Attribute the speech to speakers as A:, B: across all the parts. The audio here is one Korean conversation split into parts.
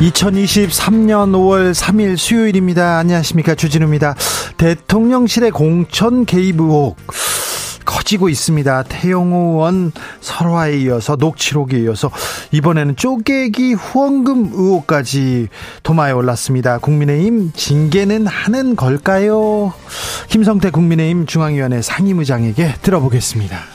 A: 2023년 5월 3일 수요일입니다. 안녕하십니까. 주진우입니다. 대통령실의 공천 개입 의혹 커지고 있습니다. 태영호 의원 설화에 이어서 녹취록에 이어서 이번에는 쪼개기 후원금 의혹까지 도마에 올랐습니다. 국민의힘 징계는 하는 걸까요? 김성태 국민의힘 중앙위원회 상임의장에게 들어보겠습니다.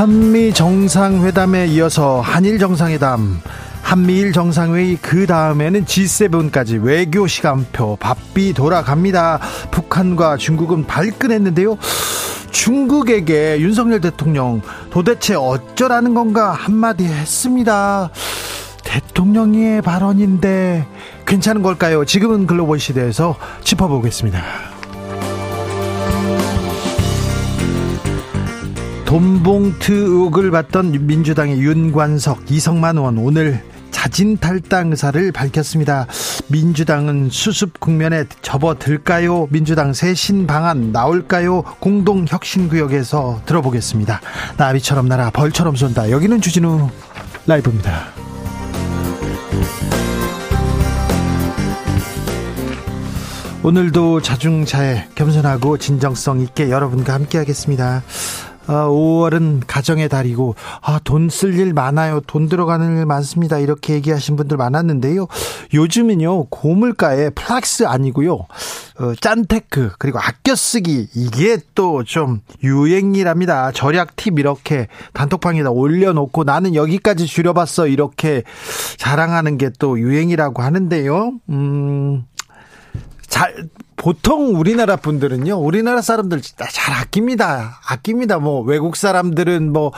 A: 한미 정상회담에 이어서 한일 정상회담, 한미일 정상회의 그 다음에는 G7까지 외교 시간표 바삐 돌아갑니다. 북한과 중국은 발끈했는데요. 중국에게 윤석열 대통령 도대체 어쩌라는 건가 한마디 했습니다. 대통령의 발언인데 괜찮은 걸까요? 지금은 글로벌 시대에서 짚어보겠습니다. 돈봉투 의혹을 받던 민주당의 윤관석, 이성만 의원 오늘 자진 탈당 의사를 밝혔습니다. 민주당은 수습 국면에 접어들까요? 민주당 새 신 방안 나올까요? 공동 혁신 구역에서 들어보겠습니다. 나비처럼 날아 벌처럼 쏜다. 여기는 주진우 라이브입니다. 오늘도 자중자애 겸손하고 진정성 있게 여러분과 함께 하겠습니다. 5월은 아, 가정의 달이고 아, 돈 쓸 일 많아요. 돈 들어가는 일 많습니다. 이렇게 얘기하신 분들 많았는데요. 요즘은요. 고물가에 flex 아니고요. 어, 짠테크 그리고 아껴 쓰기 이게 또 좀 유행이랍니다. 절약 팁 이렇게 단톡방에다 올려놓고 나는 여기까지 줄여봤어 이렇게 자랑하는 게 또 유행이라고 하는데요. 음. 잘 보통 우리나라 분들은요, 우리나라 사람들 잘 아낍니다. 아낍니다. 뭐, 외국 사람들은 뭐,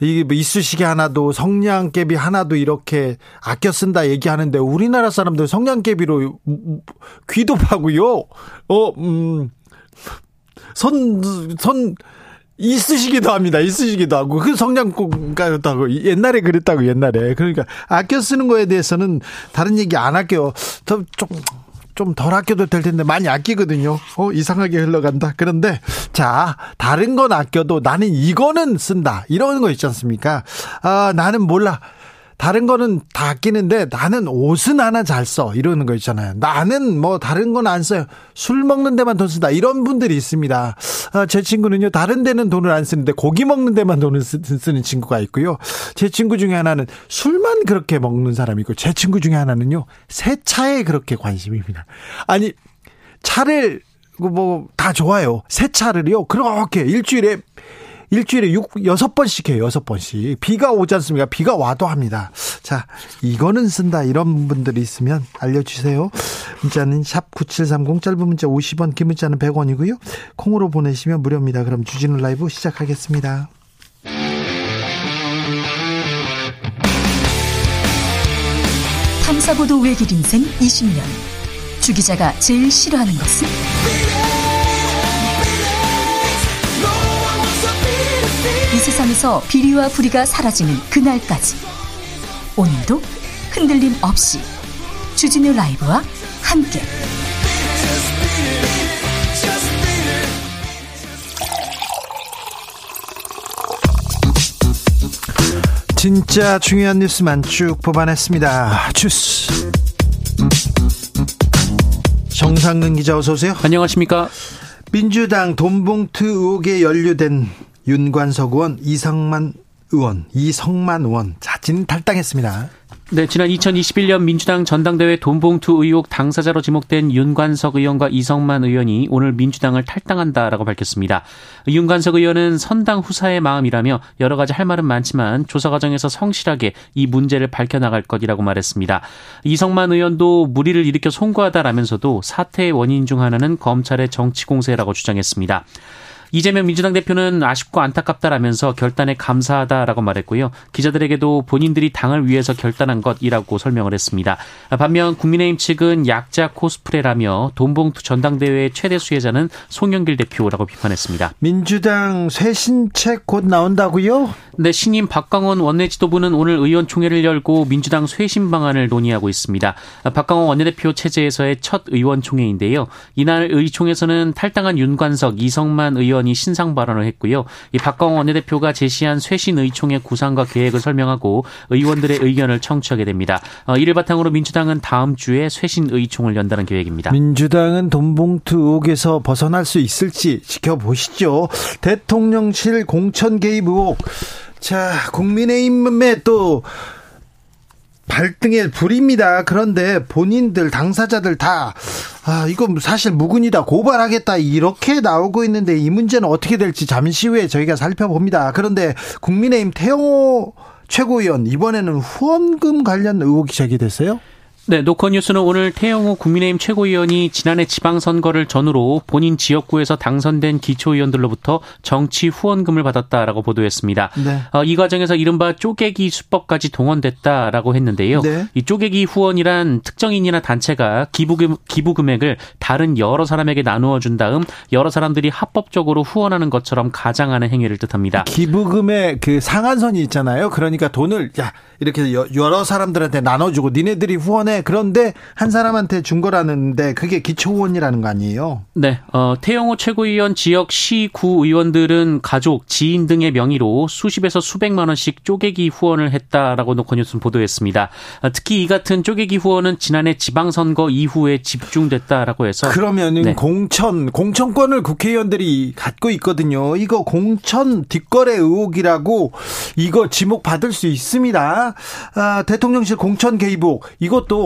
A: 이뭐 이쑤시개 하나도 성냥개비 하나도 이렇게 아껴 쓴다 얘기하는데, 우리나라 사람들 성냥개비로 귀도 파고요, 어, 음, 선, 선, 이쑤시기도 합니다. 이쑤시기도 하고 그 성냥꽃가도 하고 옛날에 그랬다고 옛날에 그러니까 아껴 쓰는 거에 대해서는 다른 얘기 안 할게요. 좀 좀 덜 아껴도 될 텐데 많이 아끼거든요. 어, 이상하게 흘러간다. 그런데 자, 다른 건 아껴도 나는 이거는 쓴다. 이런 거 있지 않습니까? 아, 나는 몰라. 다른 거는 다 아끼는데 나는 옷은 하나 잘 써. 이러는 거 있잖아요. 나는 뭐 다른 건 안 써요. 술 먹는 데만 돈 쓴다. 이런 분들이 있습니다. 아, 제 친구는요. 다른 데는 돈을 안 쓰는데 고기 먹는 데만 돈을 쓰, 는 친구가 있고요. 제 친구 중에 하나는 술만 그렇게 먹는 사람이고 제 친구 중에 하나는요. 세차에 그렇게 관심입니다. 아니 차를 뭐 다 좋아요. 세차를요. 그렇게 일주일에 일주일에 6, 6번씩 해요, 6번씩. 비가 오지 않습니까? 비가 와도 합니다. 자, 이거는 쓴다. 이런 분들이 있으면 알려주세요. 문자는 샵9730, 짧은 문자 50원, 긴 문자는 100원이고요. 콩으로 보내시면 무료입니다. 그럼 주진우 라이브 시작하겠습니다.
B: 탐사보도 외길 인생 20년. 주 기자가 제일 싫어하는 것은? 세상에서 비리와 부리가 사라지는 그날까지 오늘도 흔들림 없이 주진우 라이브와 함께
A: 진짜 중요한 뉴스만 쭉 뽑아냈습니다. 주스 정상근 기자 어서 오세요.
C: 안녕하십니까?
A: 민주당 돈봉투 의혹에 연루된 윤관석 의원, 이성만 의원, 이성만 의원 자진 탈당했습니다.
C: 네, 지난 2021년 민주당 전당대회 돈봉투 의혹 당사자로 지목된 윤관석 의원과 이성만 의원이 오늘 민주당을 탈당한다라고 밝혔습니다. 윤관석 의원은 선당 후사의 마음이라며 여러 가지 할 말은 많지만 조사 과정에서 성실하게 이 문제를 밝혀나갈 것이라고 말했습니다. 이성만 의원도 무리를 일으켜 송구하다라면서도 사태의 원인 중 하나는 검찰의 정치 공세라고 주장했습니다. 이재명 민주당 대표는 아쉽고 안타깝다라면서 결단에 감사하다라고 말했고요. 기자들에게도 본인들이 당을 위해서 결단한 것이라고 설명을 했습니다. 반면 국민의힘 측은 약자 코스프레라며 돈봉투 전당대회 최대 수혜자는 송영길 대표라고 비판했습니다.
A: 민주당 쇄신책 곧 나온다고요?
C: 네, 신임 박광원 원내 지도부는 오늘 의원총회를 열고 민주당 쇄신 방안을 논의하고 있습니다. 박광원 원내대표 체제에서의 첫 의원총회인데요. 이날 의총에서는 탈당한 윤관석, 이성만 의원이 신상 발언을 했고요. 이 박광원 원내대표가 제시한 쇄신 의총의 구상과 계획을 설명하고 의원들의 의견을 청취하게 됩니다. 어, 이를 바탕으로 민주당은 다음 주에 쇄신 의총을 연다는 계획입니다.
A: 민주당은 돈봉투 의혹에서 벗어날 수 있을지 지켜보시죠. 대통령실 공천 개입 의혹. 자, 국민의힘에 또 발등에 불입니다. 그런데 본인들 당사자들 다 아, 이거 사실 무근이다 고발하겠다 이렇게 나오고 있는데 이 문제는 어떻게 될지 잠시 후에 저희가 살펴봅니다. 그런데 국민의힘 태영호 최고위원 이번에는 후원금 관련 의혹이 제기됐어요?
C: 네, 노컷뉴스는 오늘 태영호 국민의힘 최고위원이 지난해 지방선거를 전후로 본인 지역구에서 당선된 기초의원들로부터 정치 후원금을 받았다라고 보도했습니다. 네. 어, 이 과정에서 이른바 쪼개기 수법까지 동원됐다라고 했는데요. 네. 이 쪼개기 후원이란 특정인이나 단체가 기부금, 기부 금액을 다른 여러 사람에게 나누어 준 다음 여러 사람들이 합법적으로 후원하는 것처럼 가장하는 행위를 뜻합니다.
A: 기부금의 그 상한선이 있잖아요. 그러니까 돈을 야 이렇게 여러 사람들한테 나눠주고 니네들이 후원해 그런데 한 사람한테 준 거라는데 그게 기초후원이라는 거 아니에요?
C: 네, 어, 태영호 최고위원 지역 시 구 의원들은 가족, 지인 등의 명의로 수십에서 수백만 원씩 쪼개기 후원을 했다라고 노컷뉴스는 보도했습니다. 어, 특히 이 같은 쪼개기 후원은 지난해 지방선거 이후에 집중됐다라고 해서
A: 그러면은 네. 공천 공천권을 국회의원들이 갖고 있거든요. 이거 공천 뒷거래 의혹이라고 이거 지목 받을 수 있습니다. 아, 대통령실 공천 개입국 이것도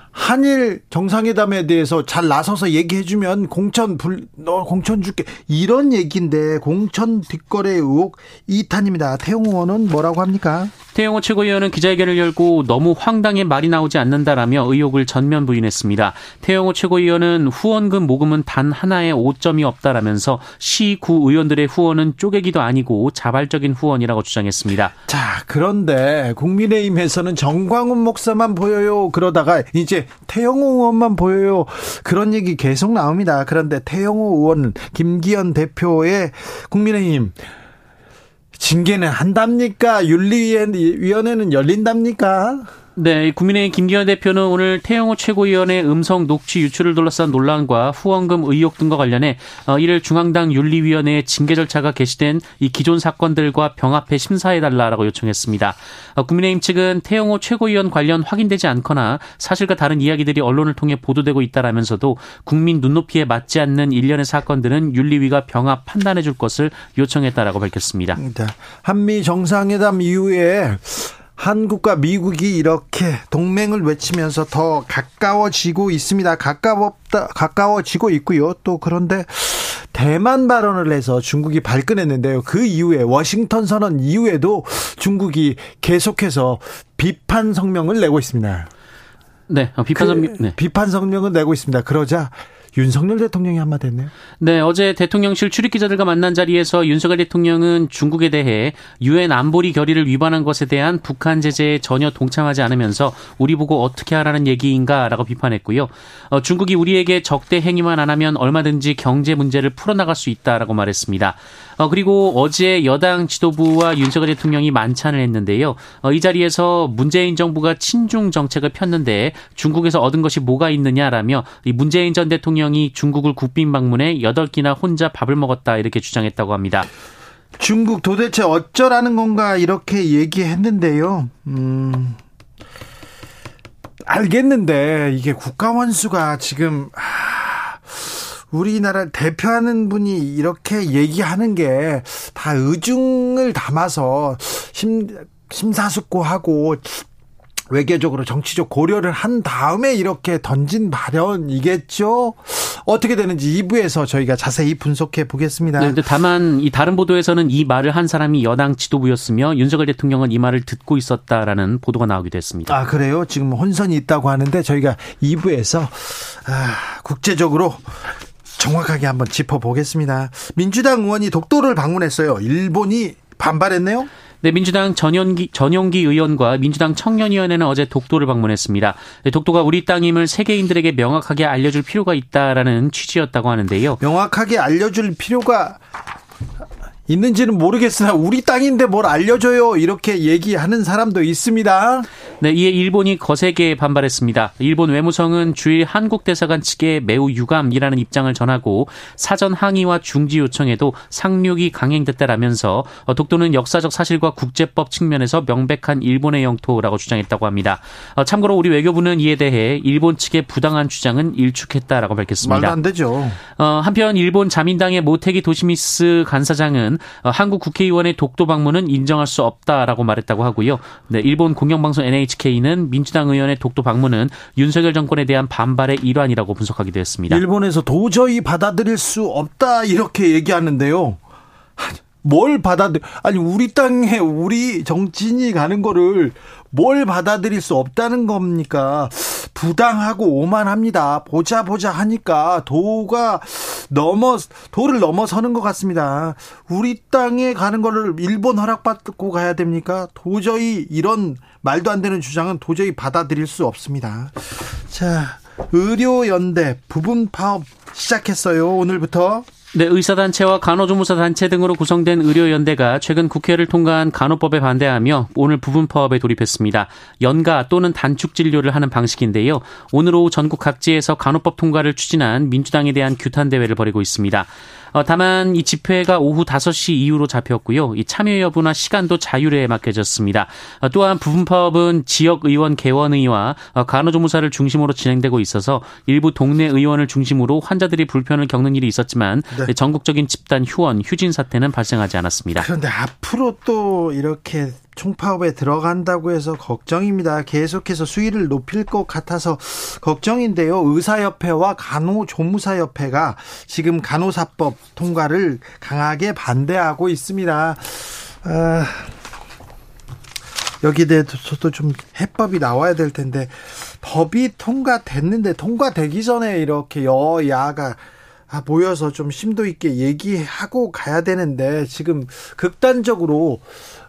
A: 한일 정상회담에 대해서 잘 나서서 얘기해주면 공천 불, 너 공천 줄게. 이런 얘기인데 공천 뒷거래 의혹 2탄입니다. 태용 의원은 뭐라고 합니까?
C: 태영호 최고위원은 기자회견을 열고 너무 황당해 말이 나오지 않는다라며 의혹을 전면 부인했습니다. 태영호 최고위원은 후원금 모금은 단 하나의 오점이 없다라면서 시 구 의원들의 후원은 쪼개기도 아니고 자발적인 후원이라고 주장했습니다.
A: 자, 그런데 국민의힘에서는 정광훈 목사만 보여요. 그러다가 이제 태영호 의원만 보여요. 그런 얘기 계속 나옵니다. 그런데 태영호 의원, 김기현 대표의 국민의힘 징계는 한답니까? 윤리위원회는 열린답니까?
C: 네, 국민의힘 김기현 대표는 오늘 태영호 최고위원의 음성 녹취 유출을 둘러싼 논란과 후원금 의혹 등과 관련해 어, 이를 중앙당 윤리위원회의 징계 절차가 개시된 이 기존 사건들과 병합해 심사해달라라고 요청했습니다. 어, 국민의힘 측은 태영호 최고위원 관련 확인되지 않거나 사실과 다른 이야기들이 언론을 통해 보도되고 있다라면서도 국민 눈높이에 맞지 않는 일련의 사건들은 윤리위가 병합 판단해 줄 것을 요청했다라고 밝혔습니다.
A: 한미 정상회담 이후에 한국과 미국이 이렇게 동맹을 외치면서 더 가까워지고 있습니다. 가까웠다, 가까워지고 있고요. 또 그런데 대만 발언을 해서 중국이 발끈했는데요. 그 이후에 워싱턴 선언 이후에도 중국이 계속해서 비판 성명을 내고 있습니다.
C: 네, 어, 비판 성명,
A: 그, 네. 비판 성명을 내고 있습니다. 그러자 윤석열 대통령이 한마디 했네요.
C: 네, 어제 대통령실 출입 기자들과 만난 자리에서 윤석열 대통령은 중국에 대해 유엔 안보리 결의를 위반한 것에 대한 북한 제재에 전혀 동참하지 않으면서 우리 보고 어떻게 하라는 얘기인가라고 비판했고요. 어, 중국이 우리에게 적대 행위만 안 하면 얼마든지 경제 문제를 풀어나갈 수 있다라고 말했습니다. 어, 그리고 어제 여당 지도부와 윤석열 대통령이 만찬을 했는데요. 어, 이 자리에서 문재인 정부가 친중 정책을 폈는데 중국에서 얻은 것이 뭐가 있느냐라며 이 문재인 전 대통령이 중국을 국빈 방문해 8끼나 혼자 밥을 먹었다 이렇게 주장했다고 합니다.
A: 중국 도대체 어쩌라는 건가 이렇게 얘기했는데요. 음. 알겠는데 이게 국가 원수가 지금 우리나라를 대표하는 분이 이렇게 얘기하는 게 다 의중을 담아서 심, 심사숙고하고 외교적으로 정치적 고려를 한 다음에 이렇게 던진 발언이겠죠. 어떻게 되는지 2부에서 저희가 자세히 분석해 보겠습니다.
C: 네, 다만 이 다른 보도에서는 이 말을 한 사람이 여당 지도부였으며 윤석열 대통령은 이 말을 듣고 있었다라는 보도가 나오기도 했습니다.
A: 아 그래요? 지금 혼선이 있다고 하는데 저희가 2부에서 아, 국제적으로 정확하게 한번 짚어보겠습니다. 민주당 의원이 독도를 방문했어요. 일본이 반발했네요.
C: 네, 민주당 전용기, 전용기 의원과 민주당 청년위원회는 어제 독도를 방문했습니다. 네, 독도가 우리 땅임을 세계인들에게 명확하게 알려줄 필요가 있다라는 취지였다고 하는데요.
A: 명확하게 알려줄 필요가 있는지는 모르겠으나 우리 땅인데 뭘 알려줘요 이렇게 얘기하는 사람도 있습니다.
C: 네, 이에 일본이 거세게 반발했습니다. 일본 외무성은 주일 한국 대사관 측에 매우 유감이라는 입장을 전하고 사전 항의와 중지 요청에도 상륙이 강행됐다라면서 독도는 역사적 사실과 국제법 측면에서 명백한 일본의 영토라고 주장했다고 합니다. 어, 참고로 우리 외교부는 이에 대해 일본 측의 부당한 주장은 일축했다라고 밝혔습니다.
A: 말도 안 되죠.
C: 어, 한편 일본 자민당의 모테기 도시미스 간사장은 어, 한국 국회의원의 독도 방문은 인정할 수 없다라고 말했다고 하고요. 네, 일본 공영방송 NHK는 민주당 의원의 독도 방문은 윤석열 정권에 대한 반발의 일환이라고 분석하기도 했습니다.
A: 일본에서 도저히 받아들일 수 없다 이렇게 얘기하는데요. 뭘 받아들 아니 우리 땅에 우리 정치인이 가는 거를 뭘 받아들일 수 없다는 겁니까? 부당하고 오만합니다. 보자 보자 하니까 도가 넘어 도를 넘어서는 것 같습니다. 우리 땅에 가는 거를 일본 허락받고 가야 됩니까? 도저히 이런 말도 안 되는 주장은 도저히 받아들일 수 없습니다. 자, 의료연대 부분 파업 시작했어요. 오늘부터.
C: 네, 의사단체와 간호조무사 단체 등으로 구성된 의료연대가 최근 국회를 통과한 간호법에 반대하며 오늘 부분 파업에 돌입했습니다. 연가 또는 단축 진료를 하는 방식인데요. 오늘 오후 전국 각지에서 간호법 통과를 추진한 민주당에 대한 규탄 대회를 벌이고 있습니다. 어, 다만 이 집회가 오후 5시 이후로 잡혔고요. 이 참여 여부나 시간도 자율에 맡겨졌습니다. 어, 또한 부분 파업은 지역 의원 개원의와 어, 간호조무사를 중심으로 진행되고 있어서 일부 동네 의원을 중심으로 환자들이 불편을 겪는 일이 있었지만 네. 전국적인 집단 휴원, 휴진 사태는 발생하지 않았습니다.
A: 그런데 앞으로 또 이렇게 총파업에 들어간다고 해서 걱정입니다. 계속해서 수위를 높일 것 같아서 걱정인데요. 의사협회와 간호조무사협회가 지금 간호사법 통과를 강하게 반대하고 있습니다. 아, 여기에 대해서도 좀 해법이 나와야 될 텐데 법이 통과됐는데 통과되기 전에 이렇게 여야가 아, 모여서 좀 심도 있게 얘기하고 가야 되는데 지금 극단적으로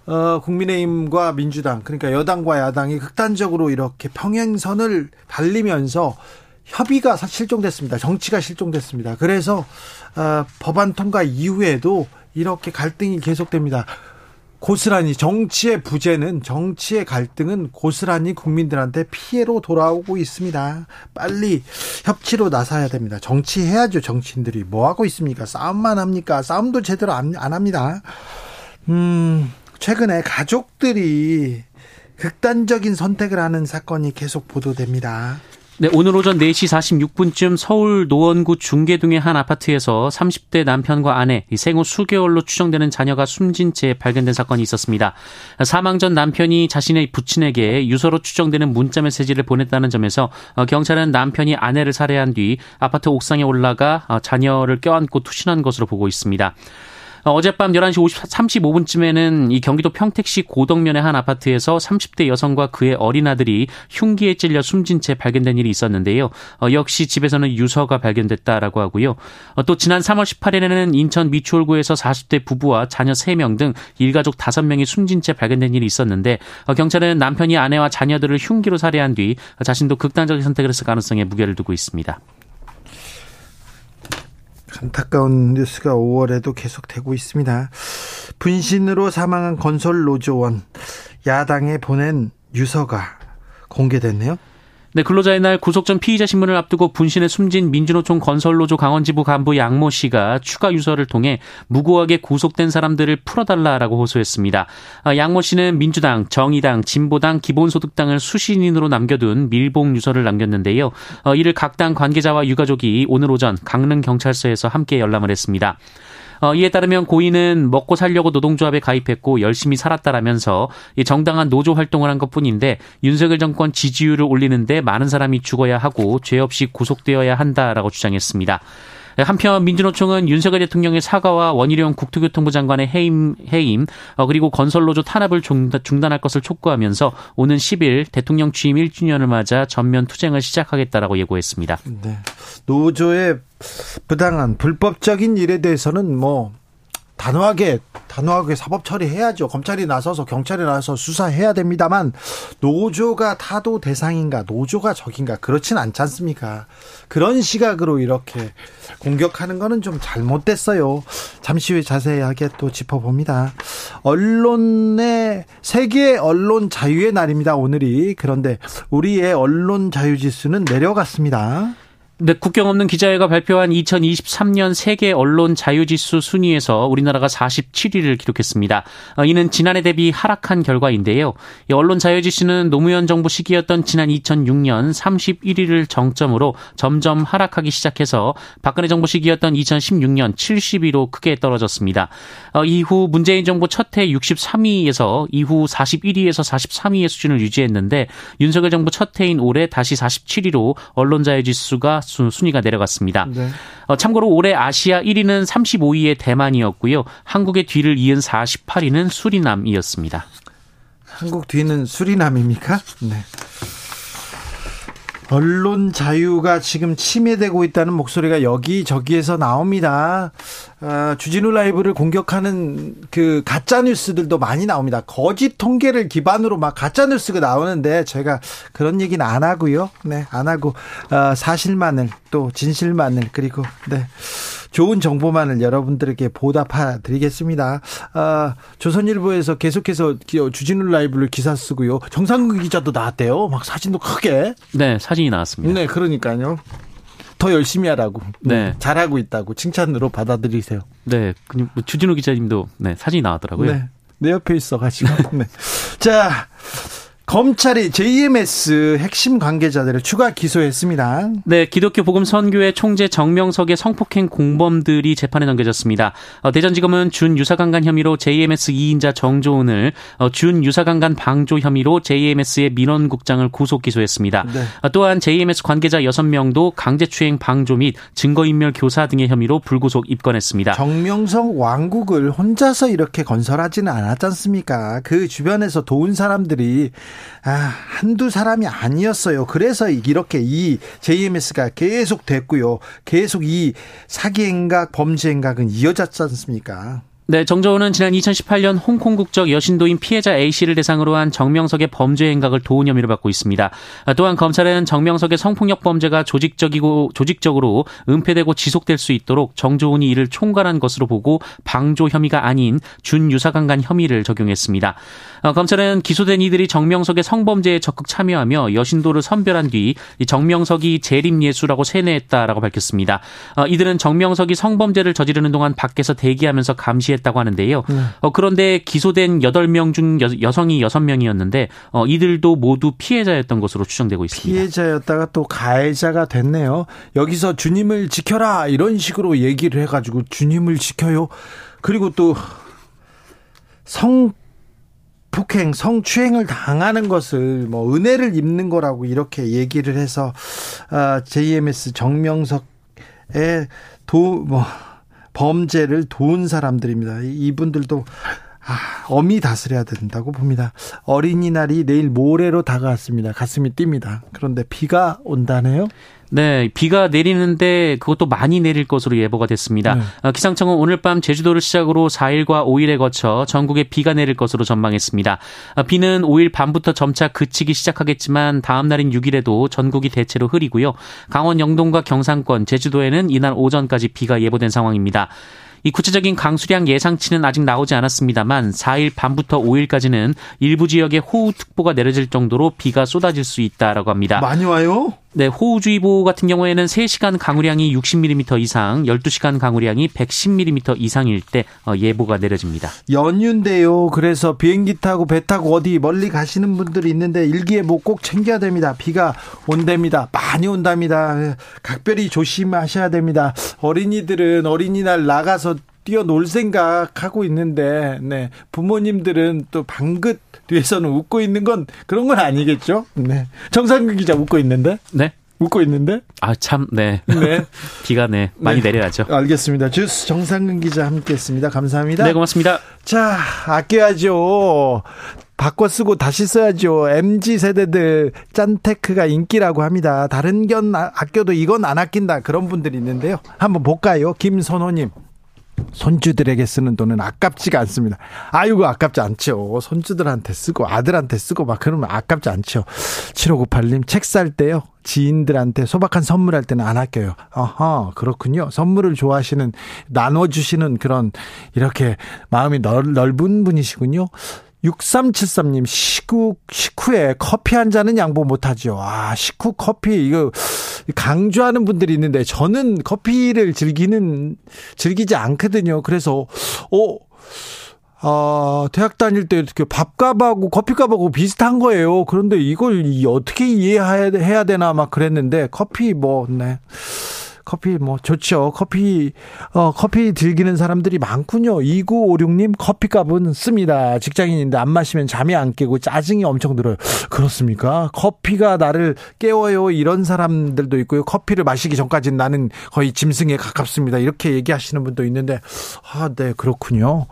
A: 어, 국민의힘과 민주당 그러니까 여당과 야당이 극단적으로 이렇게 평행선을 달리면서 협의가 실종됐습니다. 정치가 실종됐습니다. 그래서 어, 법안 통과 이후에도 이렇게 갈등이 계속됩니다. 고스란히 정치의 부재는 정치의 갈등은 고스란히 국민들한테 피해로 돌아오고 있습니다. 빨리 협치로 나서야 됩니다. 정치해야죠. 정치인들이 뭐 하고 있습니까? 싸움만 합니까? 싸움도 제대로 안, 안 합니다. 음, 최근에 가족들이 극단적인 선택을 하는 사건이 계속 보도됩니다.
C: 네, 오늘 오전 4시 46분쯤 서울 노원구 중계동의 한 아파트에서 30대 남편과 아내, 생후 수개월로 추정되는 자녀가 숨진 채 발견된 사건이 있었습니다. 사망 전 남편이 자신의 부친에게 유서로 추정되는 문자 메시지를 보냈다는 점에서 어, 경찰은 남편이 아내를 살해한 뒤 아파트 옥상에 올라가 어, 자녀를 껴안고 투신한 것으로 보고 있습니다. 어, 어젯밤 11시 50, 35분쯤에는 이 경기도 평택시 고덕면의 한 아파트에서 30대 여성과 그의 어린 아들이 흉기에 찔려 숨진 채 발견된 일이 있었는데요. 어, 역시 집에서는 유서가 발견됐다라고 하고요. 어, 또 지난 3월 18일에는 인천 미추홀구에서 40대 부부와 자녀 3명 등 일가족 5명이 숨진 채 발견된 일이 있었는데 어, 경찰은 남편이 아내와 자녀들을 흉기로 살해한 뒤 자신도 극단적인 선택을 했을 가능성에 무게를 두고 있습니다.
A: 안타까운 뉴스가 5월에도 계속되고 있습니다. 분신으로 사망한 건설 노조원 야당에 보낸 유서가 공개됐네요.
C: 네, 근로자의 날 구속 전 피의자 신문을 앞두고 분신에 숨진 민주노총 건설노조 강원지부 간부 양모 씨가 추가 유서를 통해 무고하게 구속된 사람들을 풀어달라라고 호소했습니다. 아, 양모 씨는 민주당, 정의당, 진보당, 기본소득당을 수신인으로 남겨둔 밀봉 유서를 남겼는데요. 어, 이를 각 당 관계자와 유가족이 오늘 오전 강릉 경찰서에서 함께 열람을 했습니다. 어, 이에 따르면 고인은 먹고 살려고 노동조합에 가입했고 열심히 살았다라면서 정당한 노조 활동을 한 것뿐인데 윤석열 정권 지지율을 올리는데 많은 사람이 죽어야 하고 죄 없이 구속되어야 한다라고 주장했습니다. 한편 민주노총은 윤석열 대통령의 사과와 원희룡 국토교통부 장관의 해임, 해임 어, 그리고 건설노조 탄압을 중단할 것을 촉구하면서 오는 10일 대통령 취임 1주년을 맞아 전면 투쟁을 시작하겠다라고 예고했습니다.
A: 네. 노조의 부당한 불법적인 일에 대해서는 뭐 단호하게 단호하게 사법 처리해야죠. 검찰이 나서서 경찰이 나서서 수사해야 됩니다만 노조가 타도 대상인가 노조가 적인가 그렇진 않지 않습니까? 그런 시각으로 이렇게 공격하는 거는 좀 잘못됐어요. 잠시 후에 자세하게 또 짚어봅니다. 언론의 세계 언론 자유의 날입니다. 오늘이 그런데 우리의 언론 자유 지수는 내려갔습니다.
C: 네, 국경 없는 기자회가 발표한 2023년 세계 언론 자유지수 순위에서 우리나라가 47위를 기록했습니다. 어, 이는 지난해 대비 하락한 결과인데요. 언론 자유지수는 노무현 정부 시기였던 지난 2006년 31위를 정점으로 점점 하락하기 시작해서 박근혜 정부 시기였던 2016년 70위로 크게 떨어졌습니다. 어, 이후 문재인 정부 첫 해 63위에서 이후 41위에서 43위의 수준을 유지했는데 윤석열 정부 첫 해인 올해 다시 47위로 언론 자유지수가 순위가 내려갔습니다. 네. 어, 참고로 올해 아시아 1위는 35위의 대만이었고요. 한국의 뒤를 이은 48위는 수리남이었습니다.
A: 한국 뒤는 수리남입니까? 네. 언론 자유가 지금 침해되고 있다는 목소리가 여기저기에서 나옵니다. 아, 주진우 라이브를 공격하는 그 가짜 뉴스들도 많이 나옵니다. 거짓 통계를 기반으로 막 가짜 뉴스가 나오는데 제가 그런 얘기는 안 하고요. 네, 안 하고 어, 사실만을 또 진실만을 그리고 네. 좋은 정보만을 여러분들에게 보답해 드리겠습니다. 아, 조선일보에서 계속해서 주진우 라이브를 기사 쓰고요. 정상근 기자도 나왔대요. 막 사진도 크게.
C: 네, 사진이 나왔습니다.
A: 네, 그러니까요. 더 열심히 하라고. 네. 잘하고 있다고 칭찬으로 받아들이세요.
C: 네. 뭐 주진우 기자님도 네, 사진이 나왔더라고요. 네.
A: 내 옆에 있어 가지고. 네. 자, 검찰이 JMS 핵심 관계자들을 추가 기소했습니다.
C: 네, 기독교 복음 선교회 총재 정명석의 성폭행 공범들이 재판에 넘겨졌습니다. 어, 대전지검은 준 유사강간 혐의로 JMS 2인자 정조은을 어, 준 유사강간 방조 혐의로 JMS의 민원국장을 구속 기소했습니다. 네. 어, 또한 JMS 관계자 6명도 강제추행 방조 및 증거인멸 교사 등의 혐의로 불구속 입건했습니다.
A: 정명석 왕국을 혼자서 이렇게 건설하지는 않았지 않습니까? 그 주변에서 도운 사람들이 아, 한두 사람이 아니었어요. 그래서 이렇게 이 JMS가 계속 됐고요. 계속 이 사기 행각, 범죄 행각은 이어졌지 않습니까?
C: 네, 정조은은 지난 2018년 홍콩 국적 여신도인 피해자 A씨를 대상으로 한 정명석의 범죄 행각을 도운 혐의를 받고 있습니다. 또한 검찰은 정명석의 성폭력 범죄가 조직적이고 조직적으로 은폐되고 지속될 수 있도록 정조은이 이를 총괄한 것으로 보고 방조 혐의가 아닌 준유사강간 혐의를 적용했습니다. 어, 검찰은 기소된 이들이 정명석의 성범죄에 적극 참여하며 여신도를 선별한 뒤 정명석이 재림예수라고 세뇌했다라고 밝혔습니다. 어, 이들은 정명석이 성범죄를 저지르는 동안 밖에서 대기하면서 감시했다고 하는데요. 네. 어, 그런데 기소된 8명 중 여, 성이 6명이었는데 이들도 모두 피해자였던 것으로 추정되고 있습니다.
A: 피해자였다가 또 가해자가 됐네요. 여기서 주님을 지켜라 이런 식으로 얘기를 해가지고 주님을 지켜요. 그리고 또 성 폭행, 성추행을 당하는 것을 뭐 은혜를 입는 거라고 이렇게 얘기를 해서 아, JMS 정명석의 도 뭐 범죄를 도운 사람들입니다. 이분들도 아, 엄히 다스려야 된다고 봅니다. 어린이날이 내일 모레로 다가왔습니다. 가슴이 뜁니다. 그런데 비가 온다네요.
C: 네, 비가 내리는데 그것도 많이 내릴 것으로 예보가 됐습니다. 네. 어, 기상청은 오늘 밤 제주도를 시작으로 4일과 5일에 거쳐 전국에 비가 내릴 것으로 전망했습니다. 어, 비는 5일 밤부터 점차 그치기 시작하겠지만 다음 날인 6일에도 전국이 대체로 흐리고요. 강원 영동과 경상권, 제주도에는 이날 오전까지 비가 예보된 상황입니다. 이 구체적인 강수량 예상치는 아직 나오지 않았습니다만 4일 밤부터 5일까지는 일부 지역에 호우특보가 내려질 정도로 비가 쏟아질 수 있다라고 합니다.
A: 많이 와요?
C: 네, 호우주의보 같은 경우에는 3시간 강우량이 60mm 이상, 12시간 강우량이 110mm 이상일 때 어, 예보가 내려집니다.
A: 연휴인데요. 그래서 비행기 타고 배 타고 어디 멀리 가시는 분들이 있는데 일기예보 꼭 챙겨야 됩니다. 비가 온답니다. 많이 온답니다. 각별히 조심하셔야 됩니다. 어린이들은 어린이날 나가서 뛰어놀 생각하고 있는데, 네. 부모님들은 또 방긋 뒤에서는 웃고 있는 건 그런 건 아니겠죠? 네. 정상근 기자 웃고 있는데?
C: 네.
A: 웃고 있는데?
C: 아, 참, 네. 네. 비가 네, 많이 네. 내려야죠.
A: 알겠습니다. 주스 정상근 기자 함께 했습니다. 감사합니다.
C: 네, 고맙습니다.
A: 자, 아껴야죠. 바꿔 쓰고 다시 써야죠. MZ 세대들 짠테크가 인기라고 합니다. 다른 견 아, 아껴도 이건 안 아낀다. 그런 분들이 있는데요. 한번 볼까요? 김선호님. 손주들에게 쓰는 돈은 아깝지가 않습니다. 아이고 아깝지 않죠. 손주들한테 쓰고 아들한테 쓰고 막 그러면 아깝지 않죠. 7598님 책 살 때요. 지인들한테 소박한 선물할 때는 안 아껴요. 어허, 그렇군요. 선물을 좋아하시는, 나눠주시는 그런, 이렇게 마음이 넓, 넓은 분이시군요. 6373님, 식후, 식후에 커피 한 잔은 양보 못하죠. 아, 식후 커피, 이거, 강조하는 분들이 있는데, 저는 커피를 즐기는, 즐기지 않거든요. 그래서, 어, 아, 대학 다닐 때 이렇게 밥값하고 커피값하고 비슷한 거예요. 그런데 이걸 어떻게 이해해야 되나 막 그랬는데, 커피 뭐, 네. 커피 뭐 좋죠. 커피 어 커피 즐기는 사람들이 많군요. 2956님 커피값은 씁니다. 직장인인데 안 마시면 잠이 안 깨고 짜증이 엄청 들어요. 그렇습니까? 커피가 나를 깨워요. 이런 사람들도 있고요. 커피를 마시기 전까지는 나는 거의 짐승에 가깝습니다. 이렇게 얘기하시는 분도 있는데 아, 네, 그렇군요.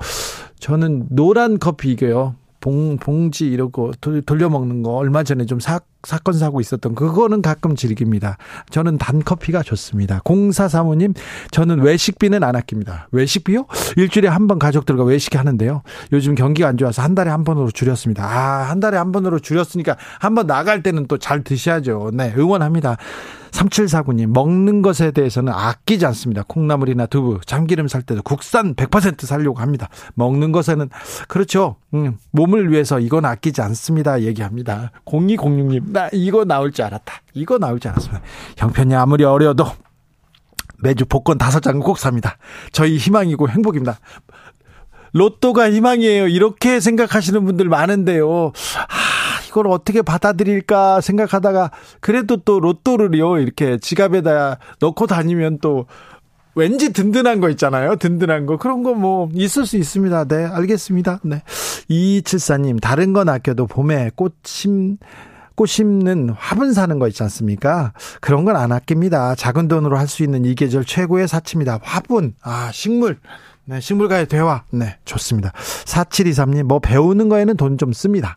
A: 저는 노란 커피 이게요. 봉, 봉지 이러고 돌려 먹는 거 얼마 전에 좀 사, 사건 사고 있었던 그거는 가끔 즐깁니다. 저는 단 커피가 좋습니다. 공사 사모님, 저는 외식비는 안 아낍니다. 외식비요? 일주일에 한 번 가족들과 외식 하는데요. 요즘 경기가 안 좋아서 한 달에 한 번으로 줄였습니다. 아, 한 달에 한 번으로 줄였으니까 한 번 나갈 때는 또 잘 드셔야죠. 네, 응원합니다. 3749님, 먹는 것에 대해서는 아끼지 않습니다. 콩나물이나 두부, 참기름 살 때도 국산 100% 살려고 합니다. 먹는 것에는, 그렇죠. 음, 몸을 위해서 이건 아끼지 않습니다. 얘기합니다. 0206님, 나 이거 나올 줄 알았다. 이거 나올 줄 알았습니다. 형편이 아무리 어려도 매주 복권 다섯 장은 꼭 삽니다. 저희 희망이고 행복입니다. 로또가 희망이에요. 이렇게 생각하시는 분들 많은데요. 아, 이걸 어떻게 받아들일까 생각하다가 그래도 또 로또를요. 이렇게 지갑에다 넣고 다니면 또 왠지 든든한 거 있잖아요. 든든한 거. 그런 거 뭐 있을 수 있습니다. 네, 알겠습니다. 네. 2274님, 다른 건 아껴도 봄에 꽃심 꽃 심는 화분 사는 거 있지 않습니까? 그런 건 안 아낍니다. 작은 돈으로 할 수 있는 이 계절 최고의 사치입니다. 화분, 아, 식물. 네, 식물과의 대화. 네, 좋습니다. 4723님, 뭐 배우는 거에는 돈 좀 씁니다.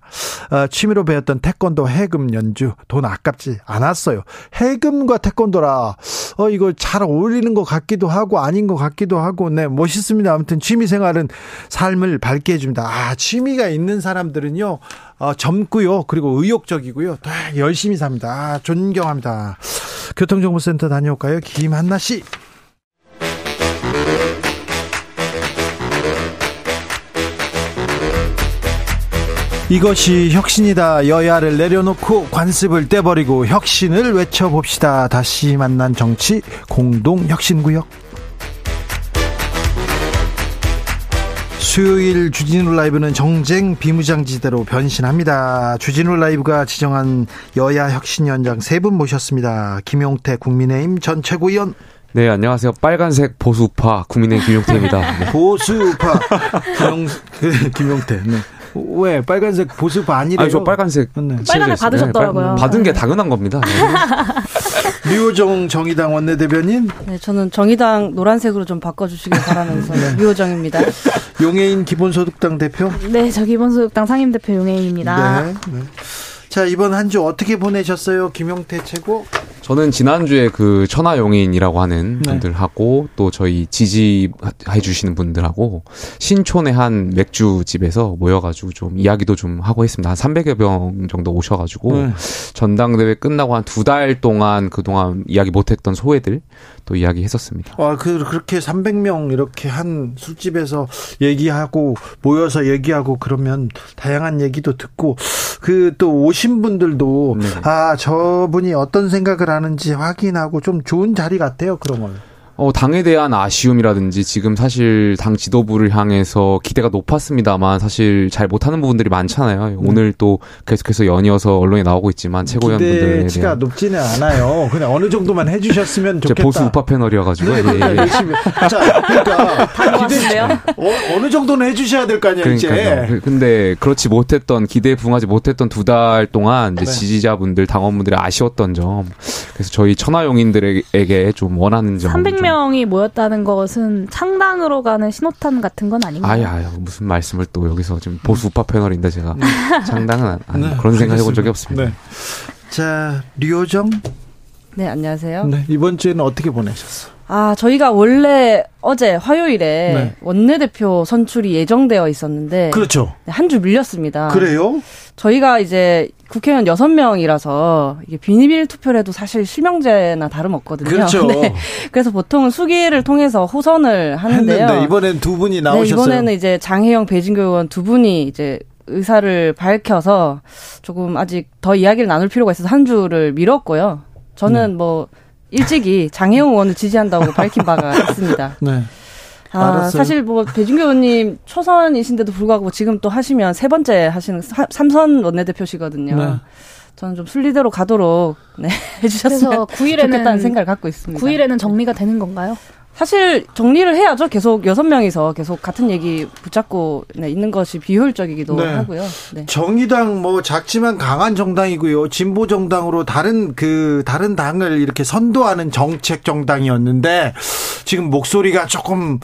A: 어, 취미로 배웠던 태권도 해금 연주, 돈 아깝지 않았어요. 해금과 태권도라, 어, 이거 잘 어울리는 것 같기도 하고, 아닌 것 같기도 하고, 네, 멋있습니다. 아무튼 취미 생활은 삶을 밝게 해줍니다. 아, 취미가 있는 사람들은요, 어, 젊고요. 그리고 의욕적이고요. 네, 열심히 삽니다. 아, 존경합니다. 교통정보센터 다녀올까요? 김한나 씨. 이것이 혁신이다. 여야를 내려놓고 관습을 떼버리고 혁신을 외쳐봅시다. 다시 만난 정치 공동혁신구역. 수요일 주진우 라이브는 정쟁 비무장지대로 변신합니다. 주진우 라이브가 지정한 여야 혁신위원장 세 분 모셨습니다. 김용태 국민의힘 전 최고위원.
D: 네, 안녕하세요. 빨간색 보수파 국민의힘 김용태입니다. 네.
A: 보수파 김용, 김용태. 네. 왜 빨간색 보수파 아니래요?
D: 아니, 저 빨간색.
E: 네. 빨간색 받으셨더라고요.
D: 네, 받은 게 당연한 겁니다.
A: 네. 류호정 정의당 원내대변인.
E: 네, 저는 정의당 노란색으로 좀 바꿔주시길 바라면서 네. 류호정입니다.
A: 용해인 기본소득당 대표.
F: 네, 저 기본소득당 상임대표 용해인입니다. 네. 네.
A: 자 이번 한 주 어떻게 보내셨어요, 김용태 최고?
D: 저는 지난주에 그 천하용인이라고 하는 네. 분들하고 또 저희 지지해 주시는 분들하고 신촌의 한 맥주집에서 모여가지고 좀 이야기도 좀 하고 했습니다. 한 300여 명 정도 오셔가지고 네. 전당대회 끝나고 한 두 달 동안 그동안 이야기 못했던 소외들 또 이야기했었습니다.
A: 와, 그 그렇게 300명 이렇게 한 술집에서 얘기하고 모여서 얘기하고 그러면 다양한 얘기도 듣고 그 또 오신 분들도 네. 아 저분이 어떤 생각을 하는지 확인하고 좀 좋은 자리 같아요 그런 걸.
D: 어, 당에 대한 아쉬움이라든지 지금 사실 당 지도부를 향해서 기대가 높았습니다만 사실 잘 못하는 부분들이 많잖아요. 네. 오늘 또 계속해서 연이어서 언론에 나오고 있지만 최고위원분들에
A: 기대치가 대한. 높지는 않아요. 그냥 어느 정도만 해주셨으면 좋겠다.
D: 보수 우파 패널이어가지고. 네,
A: 예, 예. 열심히. 자, 그러니까 기대 어, 느 정도는 해주셔야 될 거 아니에요, 그러니까요.
D: 이제. 근데 그렇지 못했던 기대에 부응하지 못했던 두 달 동안 이제 네. 지지자분들, 당원분들이 아쉬웠던 점. 그래서 저희 천하용인들에게 좀 원하는 점.
F: 300명이 모였다는 것은 창당으로 가는 신호탄 같은 건 아닌가요?
D: 아유, 아유, 무슨 말씀을 또 여기서 지금 보수 우파 패널인데 제가 네. 창당은 안, 안 네, 그런 생각 해본 적이 없습니다. 네.
A: 자, 류호정.
E: 네, 안녕하세요.
A: 네, 이번 주에는 어떻게 보내셨어?
E: 아, 저희가 원래 어제 화요일에 네. 원내대표 선출이 예정되어 있었는데
A: 그렇죠.
E: 네, 한주 밀렸습니다.
A: 그래요?
E: 저희가 이제 국회의원 6명이라서 이게 비밀 투표를 해도 사실 실명제나 다름없거든요.
A: 그렇죠. 네.
E: 그래서 보통은 수기를 통해서 호선을 하는데요.
A: 했는데 이번엔 두 분이 나오셨어요. 네,
E: 이번에는 이제 장혜영, 배진교 의원 두 분이 이제 의사를 밝혀서 조금 아직 더 이야기를 나눌 필요가 있어서 한 주를 미뤘고요. 저는 네. 뭐 일찍이 장혜영 의원을 지지한다고 밝힌 바가 있습니다. 네. 아, 알았어요. 사실 뭐 배준교 의원님 초선이신데도 불구하고 지금 또 하시면 세 번째 하시는 삼선 원내대표시거든요. 네. 저는 좀 순리대로 가도록 네, 해주셨으면 9일에는, 좋겠다는 생각을 갖고 있습니다.
F: 9일에는 정리가 되는 건가요?
E: 사실 정리를 해야죠. 계속 여섯 명이서 계속 같은 얘기 붙잡고 네, 있는 것이 비효율적이기도 네. 하고요.
A: 네. 정의당 뭐 작지만 강한 정당이고요. 진보 정당으로 다른 그 다른 당을 이렇게 선도하는 정책 정당이었는데 지금 목소리가 조금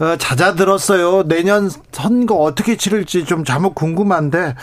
A: 어, 잦아들었어요. 내년 선거 어떻게 치를지 좀 자목 궁금한데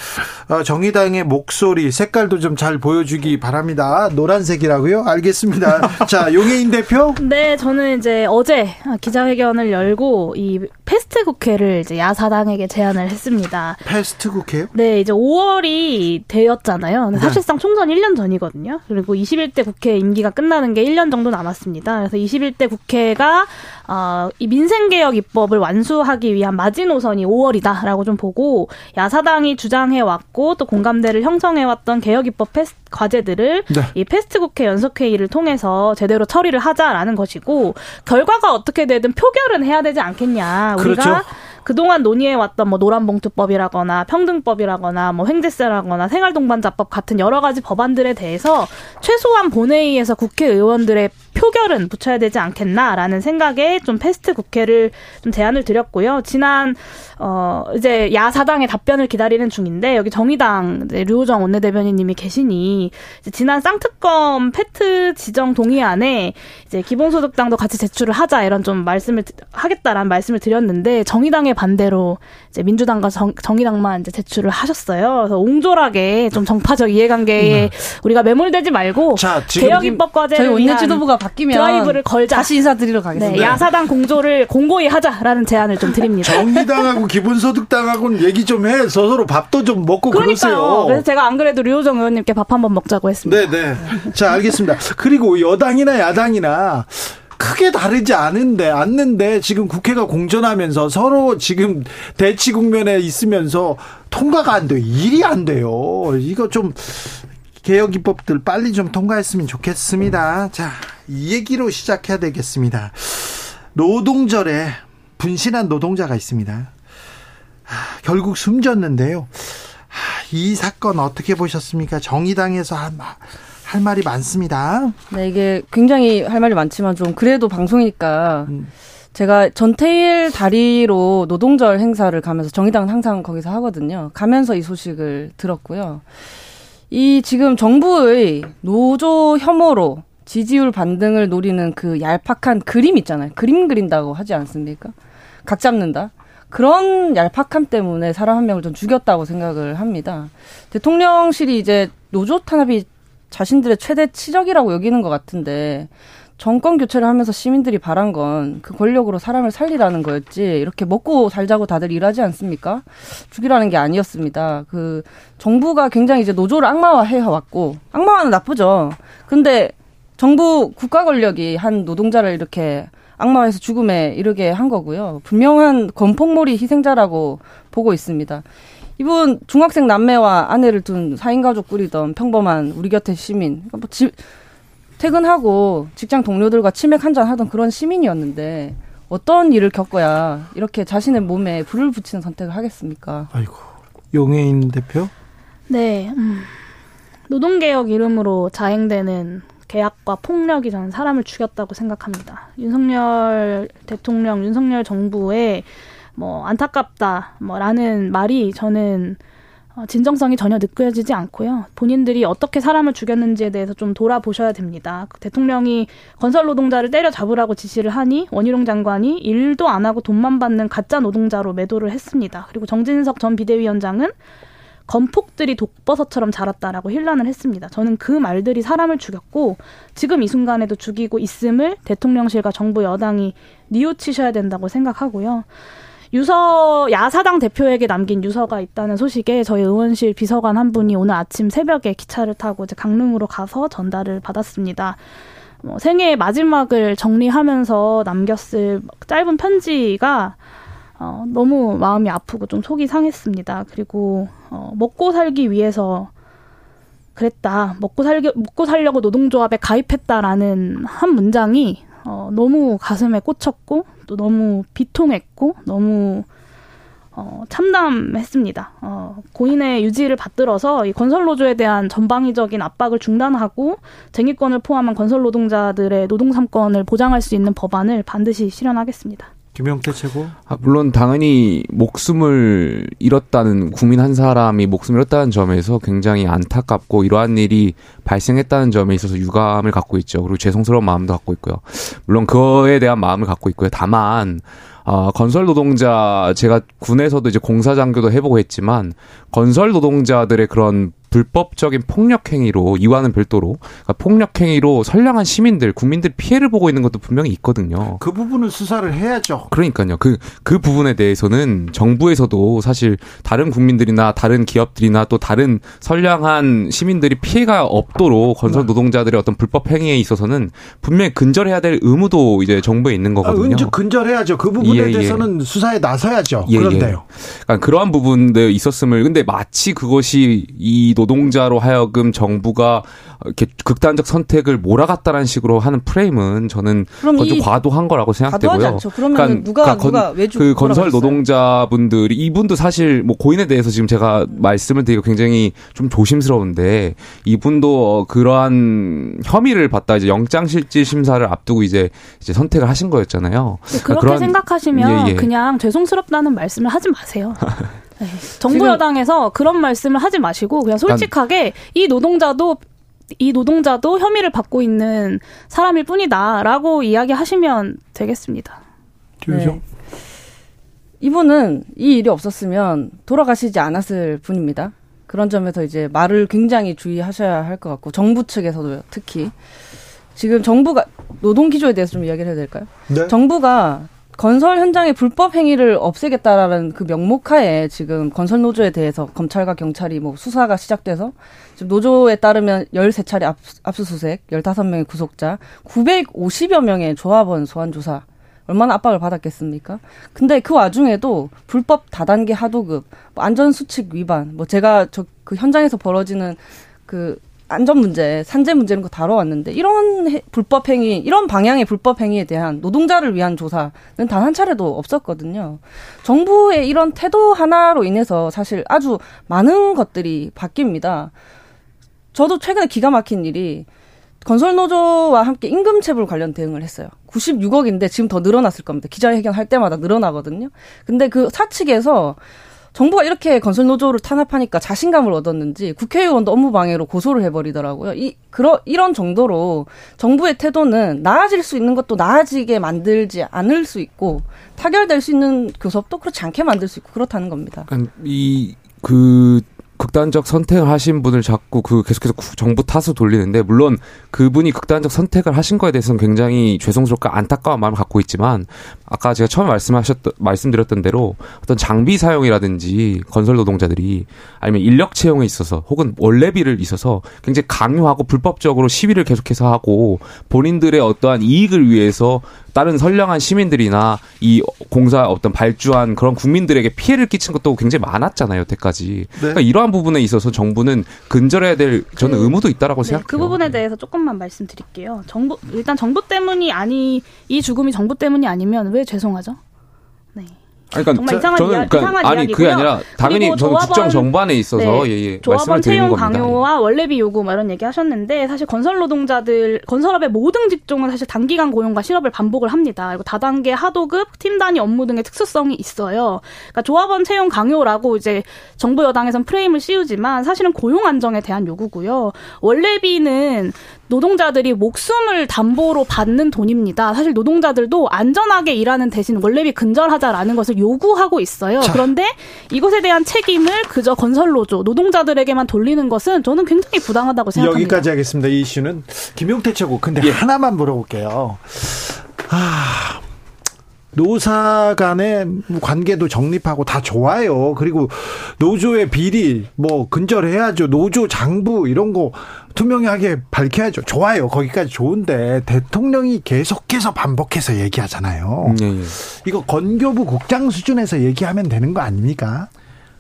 A: 어, 정의당의 목소리 색깔도 좀 잘 보여주기 바랍니다. 노란색이라고요? 알겠습니다. 자 용혜인 대표.
F: 네, 저는 이제 어제 기자회견을 열고 이 fast 국회를 이제 야사당에게 제안을 했습니다.
A: fast 국회요?
F: 네, 이제 5월이 되었잖아요. 네. 사실상 총선 1년 전이거든요. 그리고 21대 국회 임기가 끝나는 게 1년 정도 남았습니다. 그래서 21대 국회가 어, 이 민생개혁 입법을 완수하기 위한 마지노선이 5월이다라고 좀 보고 야사당이 주장해 왔고 또 공감대를 형성해 왔던 개혁 입법 fast 과제들을 네. 이 fast 국회 연석 회의를 통해서 제대로 처리를 하자라는 것이고 결과가 어떻게 되든 표결은 해야 되지 않겠냐. 우리가 그렇죠. 그동안 논의해왔던 뭐 노란봉투법이라거나 평등법이라거나 뭐 횡재세라거나 생활동반자법 같은 여러 가지 법안들에 대해서 최소한 본회의에서 국회의원들의 표결은 붙여야 되지 않겠나라는 생각에 좀 fast 국회를 좀 제안을 드렸고요. 지난 어 이제 야 사당의 답변을 기다리는 중인데 여기 정의당 이제 류호정 원내대변인님이 계시니 이제 지난 쌍특검 패트 지정 동의안에 이제 기본소득당도 같이 제출을 하자 이런 좀 말씀을 하겠다라는 말씀을 드렸는데 정의당의 반대로 이제 민주당과 정, 정의당만 이제 제출을 하셨어요. 그래서 옹졸하게 좀 정파적 이해관계에 네. 우리가 매몰되지 말고 자, 개혁 입법 과제를
E: 저희 원내 지도부가 바뀌면
F: 드라이브를 걸자.
E: 다시 인사드리러 가겠습니다.
F: 네, 야사당 공조를 공고히 하자라는 제안을 좀 드립니다.
A: 정의당하고 기본소득당하고는 얘기 좀 해. 서로 밥도 좀 먹고
F: 그러니까요.
A: 그러세요.
F: 그래서 제가 안 그래도 류호정 의원님께 밥 한번 먹자고 했습니다.
A: 네, 네. 자, 알겠습니다. 그리고 여당이나 야당이나 크게 다르지 않은데 않는데 지금 국회가 공전하면서 서로 지금 대치 국면에 있으면서 통과가 안 돼요. 일이 안 돼요. 이거 좀 개혁 입법들 빨리 좀 통과했으면 좋겠습니다. 자, 이 얘기로 시작해야 되겠습니다. 노동절에 분신한 노동자가 있습니다. 아, 결국 숨졌는데요. 아, 이 사건 어떻게 보셨습니까? 정의당에서 한, 할 말이 많습니다.
E: 네, 이게 굉장히 할 말이 많지만 좀 그래도 방송이니까 음. 제가 전태일 다리로 노동절 행사를 가면서 정의당은 항상 거기서 하거든요. 가면서 이 소식을 들었고요. 이 지금 정부의 노조 혐오로 지지율 반등을 노리는 그 얄팍한 그림 있잖아요. 그림 그린다고 하지 않습니까? 각 잡는다. 그런 얄팍함 때문에 사람 한 명을 좀 죽였다고 생각을 합니다. 대통령실이 이제 노조 탄압이 자신들의 최대 치적이라고 여기는 것 같은데 정권 교체를 하면서 시민들이 바란 건 그 권력으로 사람을 살리라는 거였지 이렇게 먹고 살자고 다들 일하지 않습니까? 죽이라는 게 아니었습니다. 그 정부가 굉장히 이제 노조를 악마화해 왔고 악마화는 나쁘죠. 근데 정부 국가 권력이 한 노동자를 이렇게 악마화해서 죽음에 이르게 한 거고요. 분명한 건폭몰이 희생자라고 보고 있습니다. 이분 중학생 남매와 아내를 둔 4인 가족 꾸리던 평범한 우리 곁의 시민. 뭐 집, 퇴근하고 직장 동료들과 치맥 한 잔 하던 그런 시민이었는데 어떤 일을 겪어야 이렇게 자신의 몸에 불을 붙이는 선택을 하겠습니까?
A: 아이고 용해인 대표.
F: 네, 음. 노동개혁 이름으로 자행되는 계약과 폭력이 저는 사람을 죽였다고 생각합니다. 윤석열 대통령, 윤석열 정부의 뭐 안타깝다 뭐라는 말이 저는 어, 진정성이 전혀 느껴지지 않고요. 본인들이 어떻게 사람을 죽였는지에 대해서 좀 돌아보셔야 됩니다. 그 대통령이 건설 노동자를 때려잡으라고 지시를 하니 원희룡 장관이 일도 안 하고 돈만 받는 가짜 노동자로 매도를 했습니다. 그리고 정진석 전 비대위원장은 건폭들이 독버섯처럼 자랐다라고 힐난을 했습니다. 저는 그 말들이 사람을 죽였고 지금 이 순간에도 죽이고 있음을 대통령실과 정부 여당이 뉘우치셔야 된다고 생각하고요. 유서 야사당 대표에게 남긴 유서가 있다는 소식에 저희 의원실 비서관 한 분이 오늘 아침 새벽에 기차를 타고 이제 강릉으로 가서 전달을 받았습니다. 뭐 생애 마지막을 정리하면서 남겼을 짧은 편지가 어, 너무 마음이 아프고 좀 속이 상했습니다. 그리고 어, 먹고 살기 위해서 그랬다. 먹고 살기 먹고 살려고 노동조합에 가입했다라는 한 문장이 어, 너무 가슴에 꽂혔고 또 너무 비통했고 너무 어, 참담했습니다. 어, 고인의 유지를 받들어서 이 건설 노조에 대한 전방위적인 압박을 중단하고 쟁의권을 포함한 건설 노동자들의 노동 삼권을 보장할 수 있는 법안을 반드시 실현하겠습니다.
A: 김영태 최고.
D: 아, 물론 당연히 목숨을 잃었다는 국민 한 사람이 목숨을 잃었다는 점에서 굉장히 안타깝고 이러한 일이 발생했다는 점에 있어서 유감을 갖고 있죠. 그리고 죄송스러운 마음도 갖고 있고요. 물론 그거에 대한 마음을 갖고 있고요. 다만 어, 건설 노동자 제가 군에서도 이제 공사 장교도 해보고 했지만 건설 노동자들의 그런 불법적인 폭력 행위로 이와는 별도로 그러니까 폭력 행위로 선량한 시민들 국민들 피해를 보고 있는 것도 분명히 있거든요.
A: 그 부분을 수사를 해야죠.
D: 그러니까요. 그그 그 부분에 대해서는 정부에서도 사실 다른 국민들이나 다른 기업들이나 또 다른 선량한 시민들이 피해가 없도록 건설 네. 노동자들의 어떤 불법 행위에 있어서는 분명히 근절해야 될 의무도 이제 정부에 있는 거거든요. 아,
A: 근절해야죠. 그 부분에 예, 예. 대해서는 수사에 나서야죠. 예, 예. 그런데요.
D: 그러니까 그러한 부분들 있었음을 근데 마치 그것이 이 노동자로 하여금 정부가 이렇게 극단적 선택을 몰아갔다라는 식으로 하는 프레임은 저는 그건 좀 과도한 거라고 생각되고요.
E: 그러니까, 누가 그러니까 누가 외주
D: 그 건설 노동자분들이 이분도 사실 뭐 고인에 대해서 지금 제가 말씀을 드리고 굉장히 좀 조심스러운데 이분도 그러한 혐의를 받다 이제 영장실질 심사를 앞두고 이제 이제 선택을 하신 거였잖아요.
F: 그렇게 그러니까 생각하시면 예, 예. 그냥 죄송스럽다는 말씀을 하지 마세요. 네. 정부 여당에서 그런 말씀을 하지 마시고 그냥 솔직하게 이 노동자도 이 노동자도 혐의를 받고 있는 사람일 뿐이다라고 이야기하시면 되겠습니다.
A: 네.
E: 이분은 이 일이 없었으면 돌아가시지 않았을 분입니다. 그런 점에서 이제 말을 굉장히 주의하셔야 할 것 같고 정부 측에서도 특히 지금 정부가 노동 기조에 대해서 좀 이야기를 해야 될까요? 네? 정부가 건설 현장의 불법 행위를 없애겠다라는 그 명목하에 지금 건설 노조에 대해서 검찰과 경찰이 뭐 수사가 시작돼서 지금 노조에 따르면 13차례 압, 압수수색, 15명의 구속자, 950여 명의 조합원 소환 조사 얼마나 압박을 받았겠습니까? 근데 그 와중에도 불법 다단계 하도급, 뭐 안전수칙 위반, 뭐 제가 저 그 현장에서 벌어지는 그 안전 문제, 산재 문제 이런 거 다뤄왔는데 이런 해, 불법 행위, 이런 방향의 불법 행위에 대한 노동자를 위한 조사는 단 한 차례도 없었거든요. 정부의 이런 태도 하나로 인해서 사실 아주 많은 것들이 바뀝니다. 저도 최근에 기가 막힌 일이 건설노조와 함께 임금체불 관련 대응을 했어요. 96억인데 지금 더 늘어났을 겁니다. 기자회견 할 때마다 늘어나거든요. 근데 그 사측에서 정부가 이렇게 건설 노조를 탄압하니까 자신감을 얻었는지 국회의원도 업무 방해로 고소를 해버리더라고요. 이 그러 이런 정도로 정부의 태도는 나아질 수 있는 것도 나아지게 만들지 않을 수 있고 타결될 수 있는 교섭도 그렇지 않게 만들 수 있고 그렇다는 겁니다.
D: 이그 극단적 선택을 하신 분을 자꾸 그 계속해서 정부 탓을 돌리는데 물론 그분이 극단적 선택을 하신 거에 대해서는 굉장히 죄송스럽고 안타까운 마음을 갖고 있지만 아까 제가 처음에 말씀하셨던 말씀드렸던 대로 어떤 장비 사용이라든지 건설 노동자들이 아니면 인력 채용에 있어서 혹은 원래비를 있어서 굉장히 강요하고 불법적으로 시위를 계속해서 하고 본인들의 어떠한 이익을 위해서 다른 선량한 시민들이나 이 공사 어떤 발주한 그런 국민들에게 피해를 끼친 것도 굉장히 많았잖아요, 여태까지. 네. 그러니까 이러한 부분에 있어서 정부는 근절해야 될 저는
F: 그,
D: 의무도 있다라고
F: 네,
D: 생각해요.
F: 그 부분에 대해서 조금 만 말씀드릴게요. 정부 일단 정부 때문이 아니 이 죽음이 정부 때문이 아니면 왜 죄송하죠? 네.
D: 아니, 그러니까
F: 정말 이상한
D: 저는
F: 이야,
D: 그러니까
F: 이상한
D: 아니
F: 이야기고요.
D: 그게 아니라 당연히 저는 국정 정반에 있어서
F: 네.
D: 예, 예,
F: 조합원 채용
D: 겁니다. 예.
F: 강요와 원래비 요구 뭐 이런 얘기 하셨는데 사실 건설 노동자들 건설업의 모든 직종은 사실 단기간 고용과 실업을 반복을 합니다. 그리고 다단계 하도급, 팀 단위 업무 등의 특수성이 있어요. 그러니까 조합원 채용 강요라고 이제 정부 여당에선 프레임을 씌우지만 사실은 고용 안정에 대한 요구고요. 원래비는 노동자들이 목숨을 담보로 받는 돈입니다. 사실 노동자들도 안전하게 일하는 대신 원래비 근절하자라는 것을 요구하고 있어요.
A: 자.
F: 그런데 이것에 대한 책임을 그저 건설노조 노동자들에게만 돌리는 것은 저는 굉장히 부당하다고 생각합니다.
A: 여기까지 하겠습니다. 이 이슈는 김용태 최고. 근데
D: 예.
A: 하나만 물어볼게요. 아, 노사 간의 관계도 정립하고 다 좋아요. 그리고 노조의 비리 뭐 근절해야죠. 노조 장부 이런 거 투명하게 밝혀야죠. 좋아요. 거기까지 좋은데 대통령이 계속해서 반복해서 얘기하잖아요.
D: 예.
A: 이거 건교부 국장 수준에서 얘기하면 되는 거 아닙니까?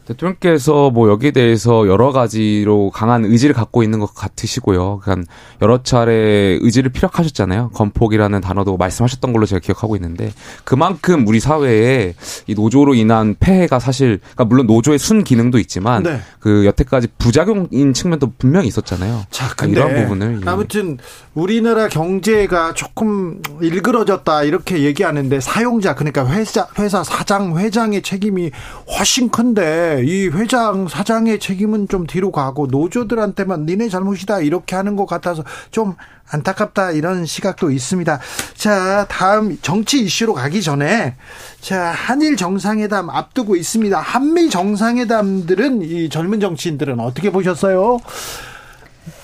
D: 대통령께서 뭐 여기에 대해서 여러 가지로 강한 의지를 갖고 있는 것 같으시고요. 그러니까 여러 차례 의지를 피력하셨잖아요. 건폭이라는 단어도 말씀하셨던 걸로 제가 기억하고 있는데 그만큼 우리 사회에 이 노조로 인한 폐해가 사실 그러니까 물론 노조의 순 기능도 있지만
A: 네.
D: 그 여태까지 부작용인 측면도 분명히 있었잖아요.
A: 자,
D: 그러니까
A: 근데
D: 이런 부분을 예.
A: 아무튼 우리나라 경제가 조금 일그러졌다 이렇게 얘기하는데 사용자 그러니까 회사 회사 사장 회장의 책임이 훨씬 큰데 이 회장 사장의 책임은 좀 뒤로 가고 노조들한테만 니네 잘못이다 이렇게 하는 것 같아서 좀 안타깝다 이런 시각도 있습니다. 자 다음 정치 이슈로 가기 전에 자 한일 정상회담 앞두고 있습니다. 한미 정상회담들은 이 젊은 정치인들은 어떻게 보셨어요?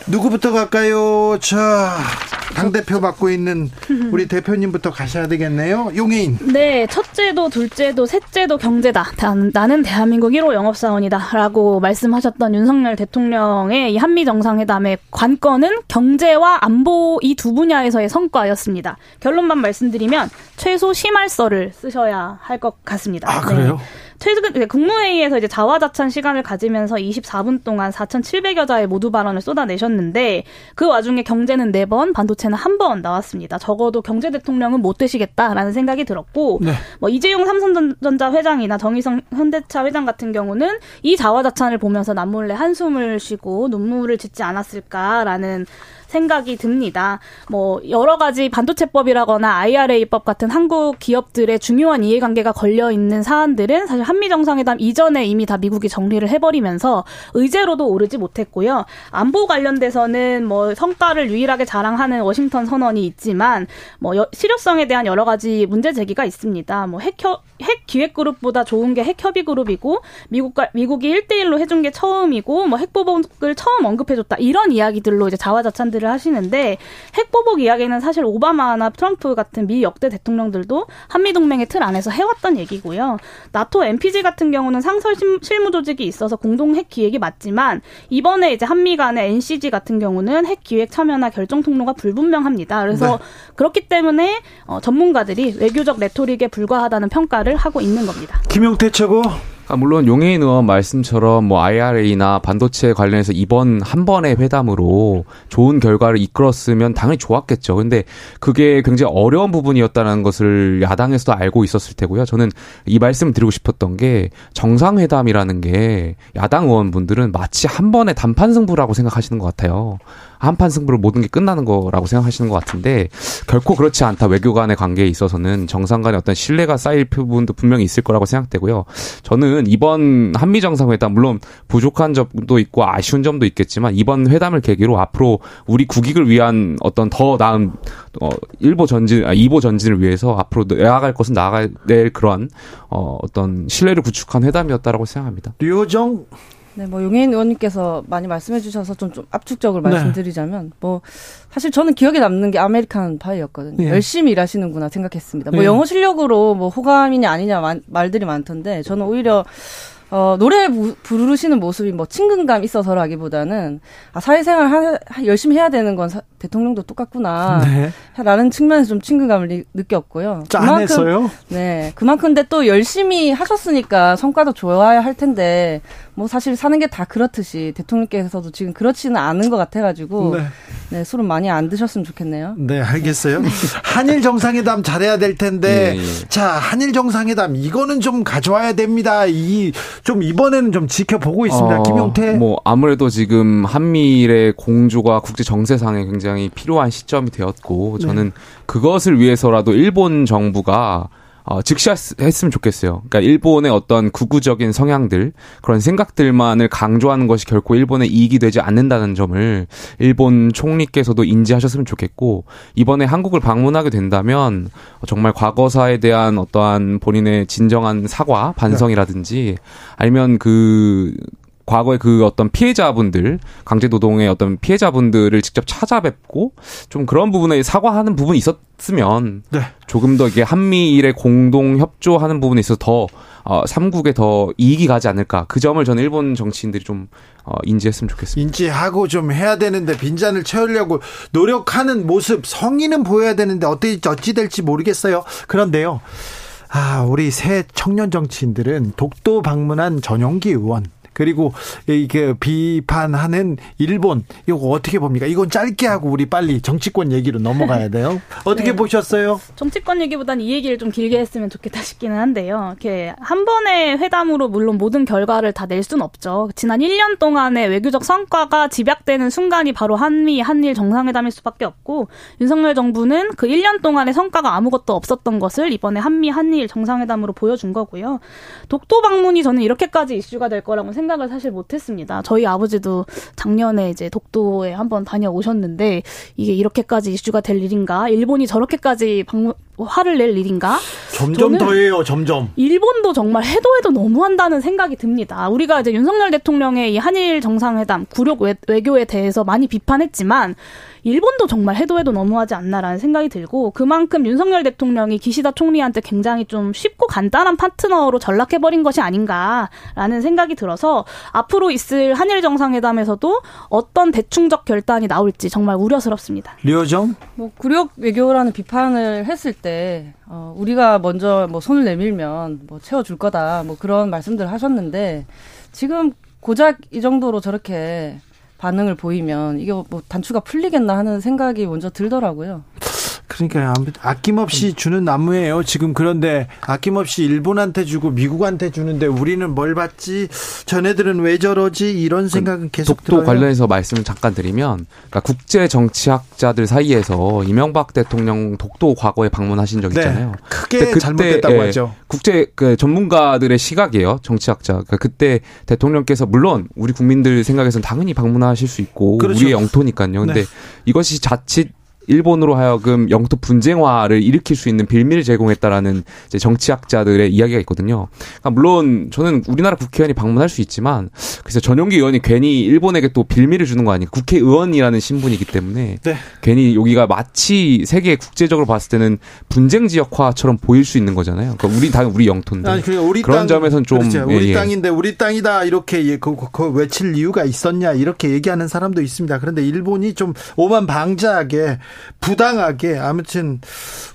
A: 누구부터 갈까요? 자, 당대표 맡고 있는 우리 대표님부터 가셔야 되겠네요. 용해인.
F: 네, 첫째도 둘째도 셋째도 경제다. 다- 나는 대한민국 1호 영업사원이다 라고 말씀하셨던 윤석열 대통령의 이 한미 정상회담의 관건은 경제와 안보 이 두 분야에서의 성과였습니다. 결론만 말씀드리면 최소 심할서를 쓰셔야 할 것 같습니다.
A: 아, 그래요?
F: 최근 네, 국무회의에서 이제 자화자찬 시간을 가지면서 24분 동안 4,700여 자의 모두 발언을 쏟아내셨는데 그 와중에 경제는 4번, 반도체는 한번 나왔습니다. 적어도 경제 대통령은 못 되시겠다라는 생각이 들었고
A: 네.
F: 뭐 이재용 삼성전자 회장이나 정의성 현대차 회장 같은 경우는 이 자화자찬을 보면서 남몰래 한숨을 쉬고 눈물을 짓지 않았을까라는 생각이 듭니다. 뭐 여러 가지 반도체법이라거나 IRA법 같은 한국 기업들의 중요한 이해관계가 걸려 있는 사안들은 사실 한미 정상회담 이전에 이미 다 미국이 정리를 해버리면서 의제로도 오르지 못했고요. 안보 관련돼서는 뭐 성과를 유일하게 자랑하는 워싱턴 선언이 있지만 뭐 여- 실효성에 대한 여러 가지 문제 제기가 있습니다. 뭐 핵, 협- 핵 기획 그룹보다 좋은 게 핵 협의 그룹이고 미국과 미국이 1대1로 해준 게 처음이고 뭐 핵보복을 처음 언급해줬다 이런 이야기들로 이제 자화자찬들을 하시는데 핵보복 이야기는 사실 오바마나 트럼프 같은 미 역대 대통령들도 한미 동맹의 틀 안에서 해왔던 얘기고요. 나토 NPG 같은 경우는 상설 심- 실무 조직이 있어서 공동 핵 기획이 맞지만 이번에 이제 한미 간의 NCG 같은 경우는 핵 기획 참여나 결정 통로가 불분명합니다. 그래서
A: 네.
F: 그렇기 때문에 어, 전문가들이 외교적 레토릭에 불과하다는 평가를 하고 있는 겁니다.
A: 김용태 최고.
D: 아, 물론 용해인 의원 말씀처럼 뭐 IRA나 반도체 관련해서 이번 한 번의 회담으로 좋은 결과를 이끌었으면 당연히 좋았겠죠. 근데 그게 굉장히 어려운 부분이었다는 것을 야당에서도 알고 있었을 테고요. 저는 이 말씀을 드리고 싶었던 게 정상회담이라는 게 야당 의원분들은 마치 한 번의 단판 승부라고 생각하시는 것 같아요. 한 판 승부로 모든 게 끝나는 거라고 생각하시는 것 같은데 결코 그렇지 않다. 외교 간의 관계에 있어서는 정상 간의 어떤 신뢰가 쌓일 부분도 분명히 있을 거라고 생각되고요. 저는 이번 한미 정상회담 물론 부족한 점도 있고 아쉬운 점도 있겠지만 이번 회담을 계기로 앞으로 우리 국익을 위한 어떤 더 나은 어 1보 전진 아 2보 전진을 위해서 앞으로 나아갈 것은 나아갈 그러한 어 어떤 신뢰를 구축한 회담이었다라고 생각합니다.
A: 류호정.
E: 네, 뭐 용혜인 의원님께서 많이 말씀해 주셔서 좀, 좀 압축적으로
A: 네.
E: 말씀드리자면 뭐 사실 저는 기억에 남는 게 American Pie였거든요.
A: 예.
E: 열심히 일하시는구나 생각했습니다. 뭐
A: 예.
E: 영어 실력으로 뭐 호감이냐 아니냐 만- 말들이 많던데 저는 오히려 어, 노래 부, 부르시는 모습이 뭐 친근감 있어서라기보다는 아, 사회생활 하, 하- 열심히 해야 되는 건 사- 대통령도 똑같구나. 네. 라는 측면에서 좀 친근감을 느꼈고요.
A: 짠했어요?
E: 네. 그만큼 근데 또 열심히 하셨으니까 성과도 좋아야 할 텐데 뭐 사실 사는 게 다 그렇듯이 대통령께서도 지금 그렇지는 않은 것 같아가지고 네. 네 술은 많이 안 드셨으면 좋겠네요.
A: 네, 알겠어요. 한일 정상회담 잘해야 될 텐데 예, 예. 자 한일 정상회담 이거는 좀 가져와야 됩니다. 이 좀 이번에는 좀 지켜보고 있습니다. 어, 김용태.
D: 뭐 아무래도 지금 한미일의 공조가 국제 정세상에 굉장히 필요한 시점이 되었고 저는 네. 그것을 위해서라도 일본 정부가 어, 즉시했으면 좋겠어요. 그러니까 일본의 어떤 구구적인 성향들 그런 생각들만을 강조하는 것이 결코 일본의 이익이 되지 않는다는 점을 일본 총리께서도 인지하셨으면 좋겠고 이번에 한국을 방문하게 된다면 정말 과거사에 대한 어떠한 본인의 진정한 사과 반성이라든지 아니면 그 과거에 그 어떤 피해자분들 강제노동의 어떤 피해자분들을 직접 찾아뵙고 좀 그런 부분에 사과하는 부분이 있었으면 네. 조금 더 이게 한미일의 공동 협조하는 부분에 있어서 더 어, 삼국에 더 이익이 가지 않을까 그 점을 저는 일본 정치인들이 좀 어, 인지했으면 좋겠습니다.
A: 인지하고 좀 해야 되는데 빈잔을 채우려고 노력하는 모습 성의는 보여야 되는데 어떻게 어찌 될지 모르겠어요. 그런데요. 아, 우리 새 청년 정치인들은 독도 방문한 전용기 의원 그리고 이게 비판하는 일본 이거 어떻게 봅니까? 이건 짧게 하고 우리 빨리 정치권 얘기로 넘어가야 돼요. 어떻게 네. 보셨어요?
F: 정치권 얘기보다는 이 얘기를 좀 길게 했으면 좋겠다 싶기는 한데요. 이렇게 한 번의 회담으로 물론 모든 결과를 다 낼 수는 없죠. 지난 1년 동안의 외교적 성과가 집약되는 순간이 바로 한미 한일 정상회담일 수밖에 없고 윤석열 정부는 그 1년 동안의 성과가 아무것도 없었던 것을 이번에 한미 한일 정상회담으로 보여준 거고요. 독도 방문이 저는 이렇게까지 이슈가 될 거라고 생각 생각을 사실 못했습니다. 저희 아버지도 작년에 이제 독도에 한번 다녀오셨는데 이게 이렇게까지 이슈가 될 일인가? 일본이 저렇게까지 방문 화를 낼 일인가?
A: 점점 더해요, 점점.
F: 일본도 정말 해도 해도 너무한다는 생각이 듭니다. 우리가 이제 윤석열 대통령의 이 한일 정상회담, 굴욕 외, 외교에 대해서 많이 비판했지만 일본도 정말 해도 해도 너무하지 않나라는 생각이 들고 그만큼 윤석열 대통령이 기시다 총리한테 굉장히 좀 쉽고 간단한 파트너로 전락해버린 것이 아닌가라는 생각이 들어서 앞으로 있을 한일 정상회담에서도 어떤 대충적 결단이 나올지 정말 우려스럽습니다.
A: 류정?
E: 뭐 굴욕 외교라는 비판을 했을 때 어, 우리가 먼저 뭐 손을 내밀면 뭐 채워줄 거다 뭐 그런 말씀들 하셨는데 지금 고작 이 정도로 저렇게 반응을 보이면 이게 뭐 단추가 풀리겠나 하는 생각이 먼저 들더라고요.
A: 그러니까 아낌없이 주는 나무예요. 지금 그런데 아낌없이 일본한테 주고 미국한테 주는데 우리는 뭘 받지? 전애들은 왜 저러지? 이런 그 생각은 계속
D: 독도 들어요. 관련해서 말씀을 잠깐 드리면 그러니까 국제 정치학자들 사이에서 이명박 대통령 독도 과거에 방문하신 적 네. 있잖아요. 네,
A: 크게 그때, 잘못됐다고 예, 하죠.
D: 국제 그 전문가들의 시각이에요. 정치학자. 그러니까 그때 대통령께서 물론 우리 국민들 생각에서는 당연히 방문하실 수 있고 그렇죠. 우리의 영토니까요. 근데 네. 이것이 자칫 일본으로 하여금 영토 분쟁화를 일으킬 수 있는 빌미를 제공했다라는 이제 정치학자들의 이야기가 있거든요. 그러니까 물론 저는 우리나라 국회의원이 방문할 수 있지만 그래서 전용기 의원이 괜히 일본에게 또 빌미를 주는 거 아니에요. 국회의원이라는 신분이기 때문에 네. 괜히 여기가 마치 세계 국제적으로 봤을 때는 분쟁 지역화처럼 보일 수 있는 거잖아요. 그러니까 우리 당 우리 영토인데 아니, 그러니까 우리 그런 땅, 점에서는 좀
A: 그렇죠. 우리 예, 땅인데 우리 땅이다 이렇게 예, 그, 그, 그 외칠 이유가 있었냐 이렇게 얘기하는 사람도 있습니다. 그런데 일본이 좀 오만 방자하게 부당하게 아무튼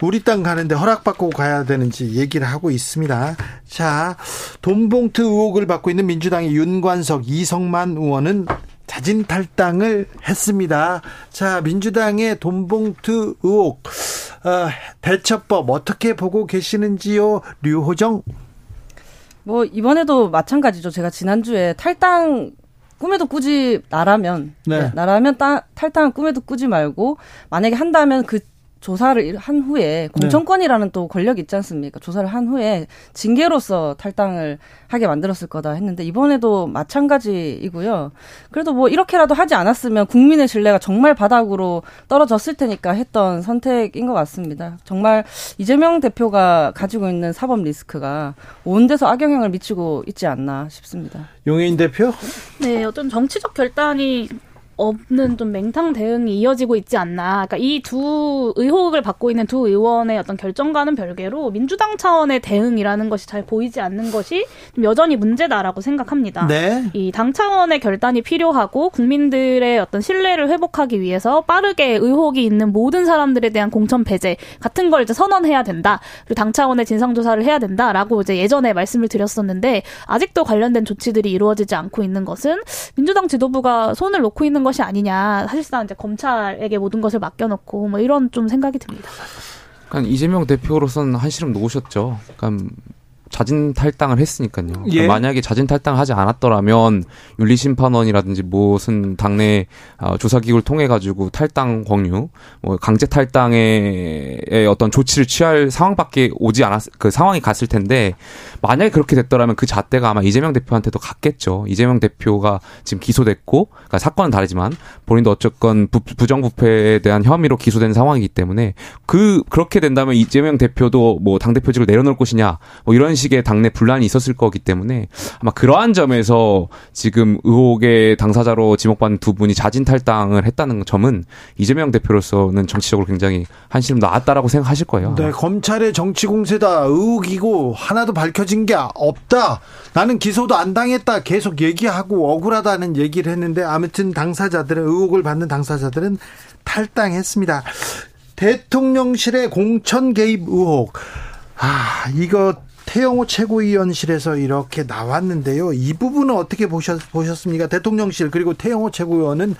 A: 우리 땅 가는데 허락받고 가야 되는지 얘기를 하고 있습니다. 자, 돈봉투 의혹을 받고 있는 민주당의 윤관석, 이성만 의원은 자진 탈당을 했습니다. 자, 민주당의 돈봉투 의혹 어, 대처법 어떻게 보고 계시는지요, 류호정?
E: 뭐 이번에도 마찬가지죠. 제가 지난주에 탈당 꿈에도 꾸지 나라면 네. 네, 나라면 따, 탈당한 꿈에도 꾸지 말고 만약에 한다면 그 조사를 한 후에 네. 공천권이라는 네. 또 권력이 있지 않습니까? 조사를 한 후에 징계로서 탈당을 하게 만들었을 거다 했는데 이번에도 마찬가지이고요. 그래도 뭐 이렇게라도 하지 않았으면 국민의 신뢰가 정말 바닥으로 떨어졌을 테니까 했던 선택인 것 같습니다. 정말 이재명 대표가 가지고 있는 사법 리스크가 온 데서 악영향을 미치고 있지 않나 싶습니다.
A: 용해인 대표?
F: 네, 어떤 정치적 결단이 없는 좀 맹탕 대응이 이어지고 있지 않나. 그러니까 이 두 의혹을 받고 있는 두 의원의 어떤 결정과는 별개로 민주당 차원의 대응이라는 것이 잘 보이지 않는 것이 좀 여전히 문제다라고 생각합니다.
A: 네.
F: 이 당 차원의 결단이 필요하고 국민들의 어떤 신뢰를 회복하기 위해서 빠르게 의혹이 있는 모든 사람들에 대한 공천 배제 같은 걸 이제 선언해야 된다. 그리고 당 차원의 진상 조사를 해야 된다라고 이제 예전에 말씀을 드렸었는데 아직도 관련된 조치들이 이루어지지 않고 있는 것은 민주당 지도부가 손을 놓고 있는 것이 아니냐. 사실상 이제 검찰에게 모든 것을 맡겨놓고 뭐 이런 좀 생각이 듭니다.
D: 그러니까 이재명 대표로서는 한시름 놓으셨죠. 그러니까 자진 탈당을 했으니까요. 그러니까
A: 예.
D: 만약에 자진 탈당을 하지 않았더라면 윤리심판원이라든지 무슨 당내 어, 조사기구를 통해 가지고 탈당 권유, 뭐 강제 탈당의 어떤 조치를 취할 상황밖에 오지 않았 그 상황이 갔을 텐데 만약에 그렇게 됐더라면 그 잣대가 아마 이재명 대표한테도 갔겠죠. 이재명 대표가 지금 기소됐고, 그러니까 사건은 다르지만 본인도 어쨌건 부, 부정부패에 대한 혐의로 기소된 상황이기 때문에 그 그렇게 된다면 이재명 대표도 뭐 당 대표직을 내려놓을 것이냐, 뭐 이런 식의 당내 분란이 있었을 거기 때문에 아마 그러한 점에서 지금 의혹의 당사자로 지목받는 두 분이 자진 탈당을 했다는 점은 이재명 대표로서는 정치적으로 굉장히 한시름 나았다라고 생각하실 거예요.
A: 네, 검찰의 정치 공세다 의혹이고 하나도 밝혀 진 게 없다. 나는 기소도 안 당했다. 계속 얘기하고 억울하다는 얘기를 했는데 아무튼 당사자들은 의혹을 받는 당사자들은 탈당했습니다. 대통령실의 공천 개입 의혹. 아, 이거 태영호 최고위원실에서 이렇게 나왔는데요. 이 부분은 어떻게 보셨, 보셨습니까? 대통령실 그리고 태영호 최고위원은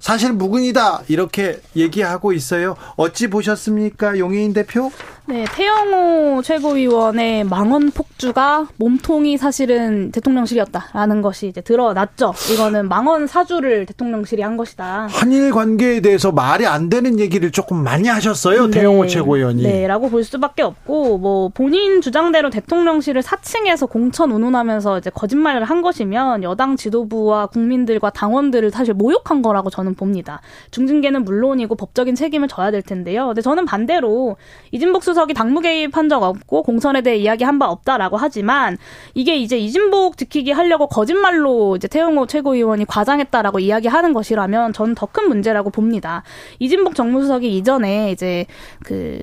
A: 사실 무근이다 이렇게 얘기하고 있어요. 어찌 보셨습니까, 용혜인 대표?
F: 네, 태영호 최고위원의 망언 폭주가 몸통이 사실은 대통령실이었다라는 것이 이제 드러났죠. 이거는 망언 사주를 대통령실이 한 것이다.
A: 한일 관계에 대해서 말이 안 되는 얘기를 조금 많이 하셨어요.
F: 네.
A: 태영호 최고위원이.
F: 네, 라고 볼 수밖에 없고, 뭐, 본인 주장대로 대통령실을 사칭해서 공천 운운하면서 이제 거짓말을 한 것이면 여당 지도부와 국민들과 당원들을 사실 모욕한 거라고 저는 봅니다. 중징계는 물론이고 법적인 책임을 져야 될 텐데요. 근데 저는 반대로 이진복 수 석이 당무 개입한 적 없고 공천에 대해 이야기한 바 없다라고 하지만 이게 이제 이진복 지키기 하려고 거짓말로 이제 태영호 최고위원이 과장했다라고 이야기하는 것이라면 저는 더 큰 문제라고 봅니다. 이진복 정무수석이 이전에 이제 그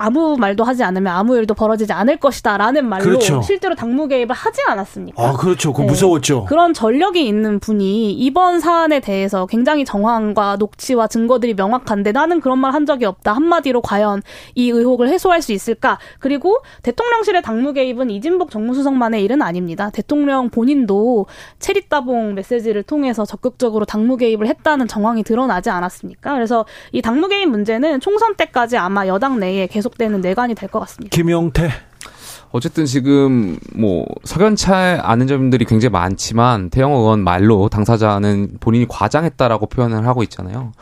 F: 아무 말도 하지 않으면 아무 일도 벌어지지 않을 것이다라는 말로
A: 그렇죠.
F: 실제로 당무 개입을 하지 않았습니까?
A: 아, 그렇죠. 그
F: 네.
A: 무서웠죠.
F: 그런 전력이 있는 분이 이번 사안에 대해서 굉장히 정황과 녹취와 증거들이 명확한데 나는 그런 말 한 적이 없다. 한마디로 과연 이 의혹을 해소할 수 있을까? 그리고 대통령실의 당무 개입은 이진복 정무수석만의 일은 아닙니다. 대통령 본인도 체리따봉 메시지를 통해서 적극적으로 당무 개입을 했다는 정황이 드러나지 않았습니까? 그래서 이 당무 개입 문제는 총선 때까지 아마 여당 내에 계속 되는 내관이 될 것 같습니다.
A: 김용태.
D: 어쨌든 지금 뭐 석연치 않은 점들이 굉장히 많지만 태영호 의원 말로 당사자는 본인이 과장했다라고 표현을 하고 있잖아요.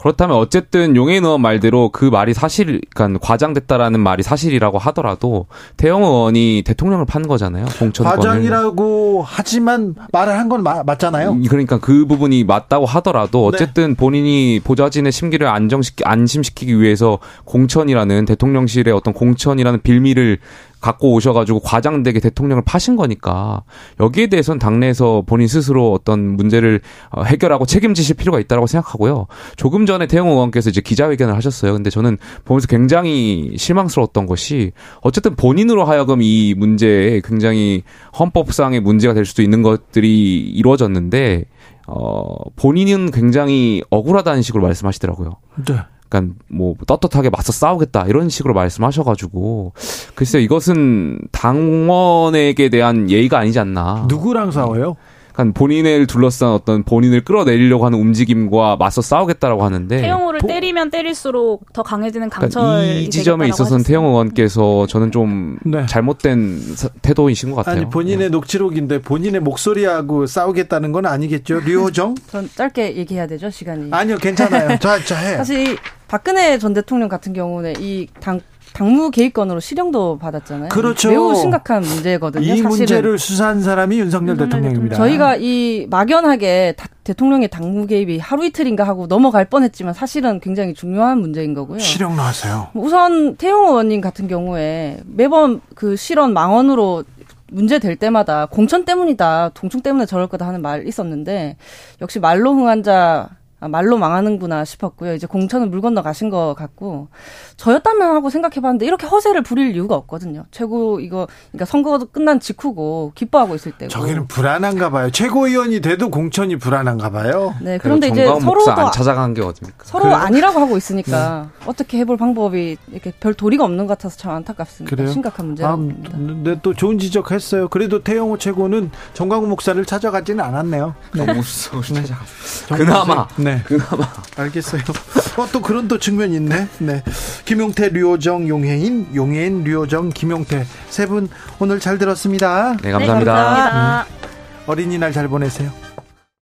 D: 그렇다면 어쨌든 용해인 의원 말대로 그 말이 사실, 그러니까 과장됐다라는 말이 사실이라고 하더라도 태영호 의원이 대통령을 판 거잖아요. 공천권을.
A: 과장이라고 하지만 말을 한 건 맞잖아요.
D: 음, 그러니까 그 부분이 맞다고 하더라도 어쨌든 본인이 보좌진의 심기를 안정시키 안심시키기 위해서 공천이라는 대통령실의 어떤 공천이라는 빌미를 갖고 오셔가지고 과장되게 대통령을 파신 거니까 여기에 대해서는 당내에서 본인 스스로 어떤 문제를 어, 해결하고 책임지실 필요가 있다고 생각하고요. 조금 전에 태영호 의원께서 이제 기자회견을 하셨어요. 근데 저는 보면서 굉장히 실망스러웠던 것이 어쨌든 본인으로 하여금 이 문제에 굉장히 헌법상의 문제가 될 수도 있는 것들이 이루어졌는데 어 본인은 굉장히 억울하다는 식으로 말씀하시더라고요.
A: 네.
D: 그러니까 뭐 떳떳하게 맞서 싸우겠다 이런 식으로 말씀하셔가지고 글쎄요 이것은 당원에게 대한 예의가 아니지 않나.
A: 누구랑 싸워요?
D: 그러니까 본인을 둘러싼 어떤 본인을 끌어내리려고 하는 움직임과 맞서 싸우겠다라고 하는데
F: 태영호를
A: 보-
F: 때리면 때릴수록 더 강해지는
D: 그러니까
F: 강철이
D: 이 지점에 있어서는. 태영 의원께서 저는 좀
A: 네.
D: 잘못된 사- 태도이신 것 같아요.
A: 아니 본인의 녹취록인데 본인의 목소리하고 싸우겠다는 건 아니겠죠? 류호정?
E: 전 짧게 얘기해야 되죠 시간이.
A: 아니요, 괜찮아요. 자, 자 해.
E: 사실 이 박근혜 전 대통령 같은 경우는 이 당, 당무 개입건으로 실형도 받았잖아요.
A: 그렇죠.
E: 매우 심각한 문제거든요.
A: 이
E: 사실은.
A: 문제를 수사한 사람이 윤석열
F: 윤석열
A: 대통령입니다.
E: 저희가 이 막연하게 다- 대통령의 당무 개입이 하루 이틀인가 하고 넘어갈 뻔했지만 사실은 굉장히 중요한 문제인 거고요.
A: 실형 나왔어요.
E: 우선 태용 의원님 같은 경우에 매번 그 실언 망언으로 문제 될 때마다 공천 때문이다, 동충 때문에 저럴 거다 하는 말 있었는데 역시 말로 흥한 자 아, 말로 망하는구나 싶었고요. 이제 공천은 물 건너 가신 것 같고 저였다면 하고 생각해봤는데 이렇게 허세를 부릴 이유가 없거든요. 최고 이거 그러니까 선거가 끝난 직후고 기뻐하고 있을 때고.
A: 저기는 불안한가 봐요. 최고위원이 돼도 공천이 불안한가 봐요.
E: 네, 그런데 이제
D: 서로도
E: 안
D: 찾아간 게 어딥니까?
E: 서로 그래요? 아니라고 하고 있으니까 네. 어떻게 해볼 방법이 이렇게 별 도리가 없는 것 같아서 참 안타깝습니다. 그래요? 심각한 문제입니다. 아,
A: 네, 또 좋은 지적했어요. 그래도 태영호 최고는 정광훈 목사를 찾아가지는 않았네요.
D: 네. 너무 네. 그나마.
A: 네. 그나마. 알겠어요. 어, 또 그런 또 측면이 있네. 네. 김용태, 류호정, 용혜인, 용혜인, 류호정, 김용태 세 분 오늘 잘 들었습니다.
D: 네, 감사합니다. 네, 감사합니다.
A: 음. 어린이날 잘 보내세요.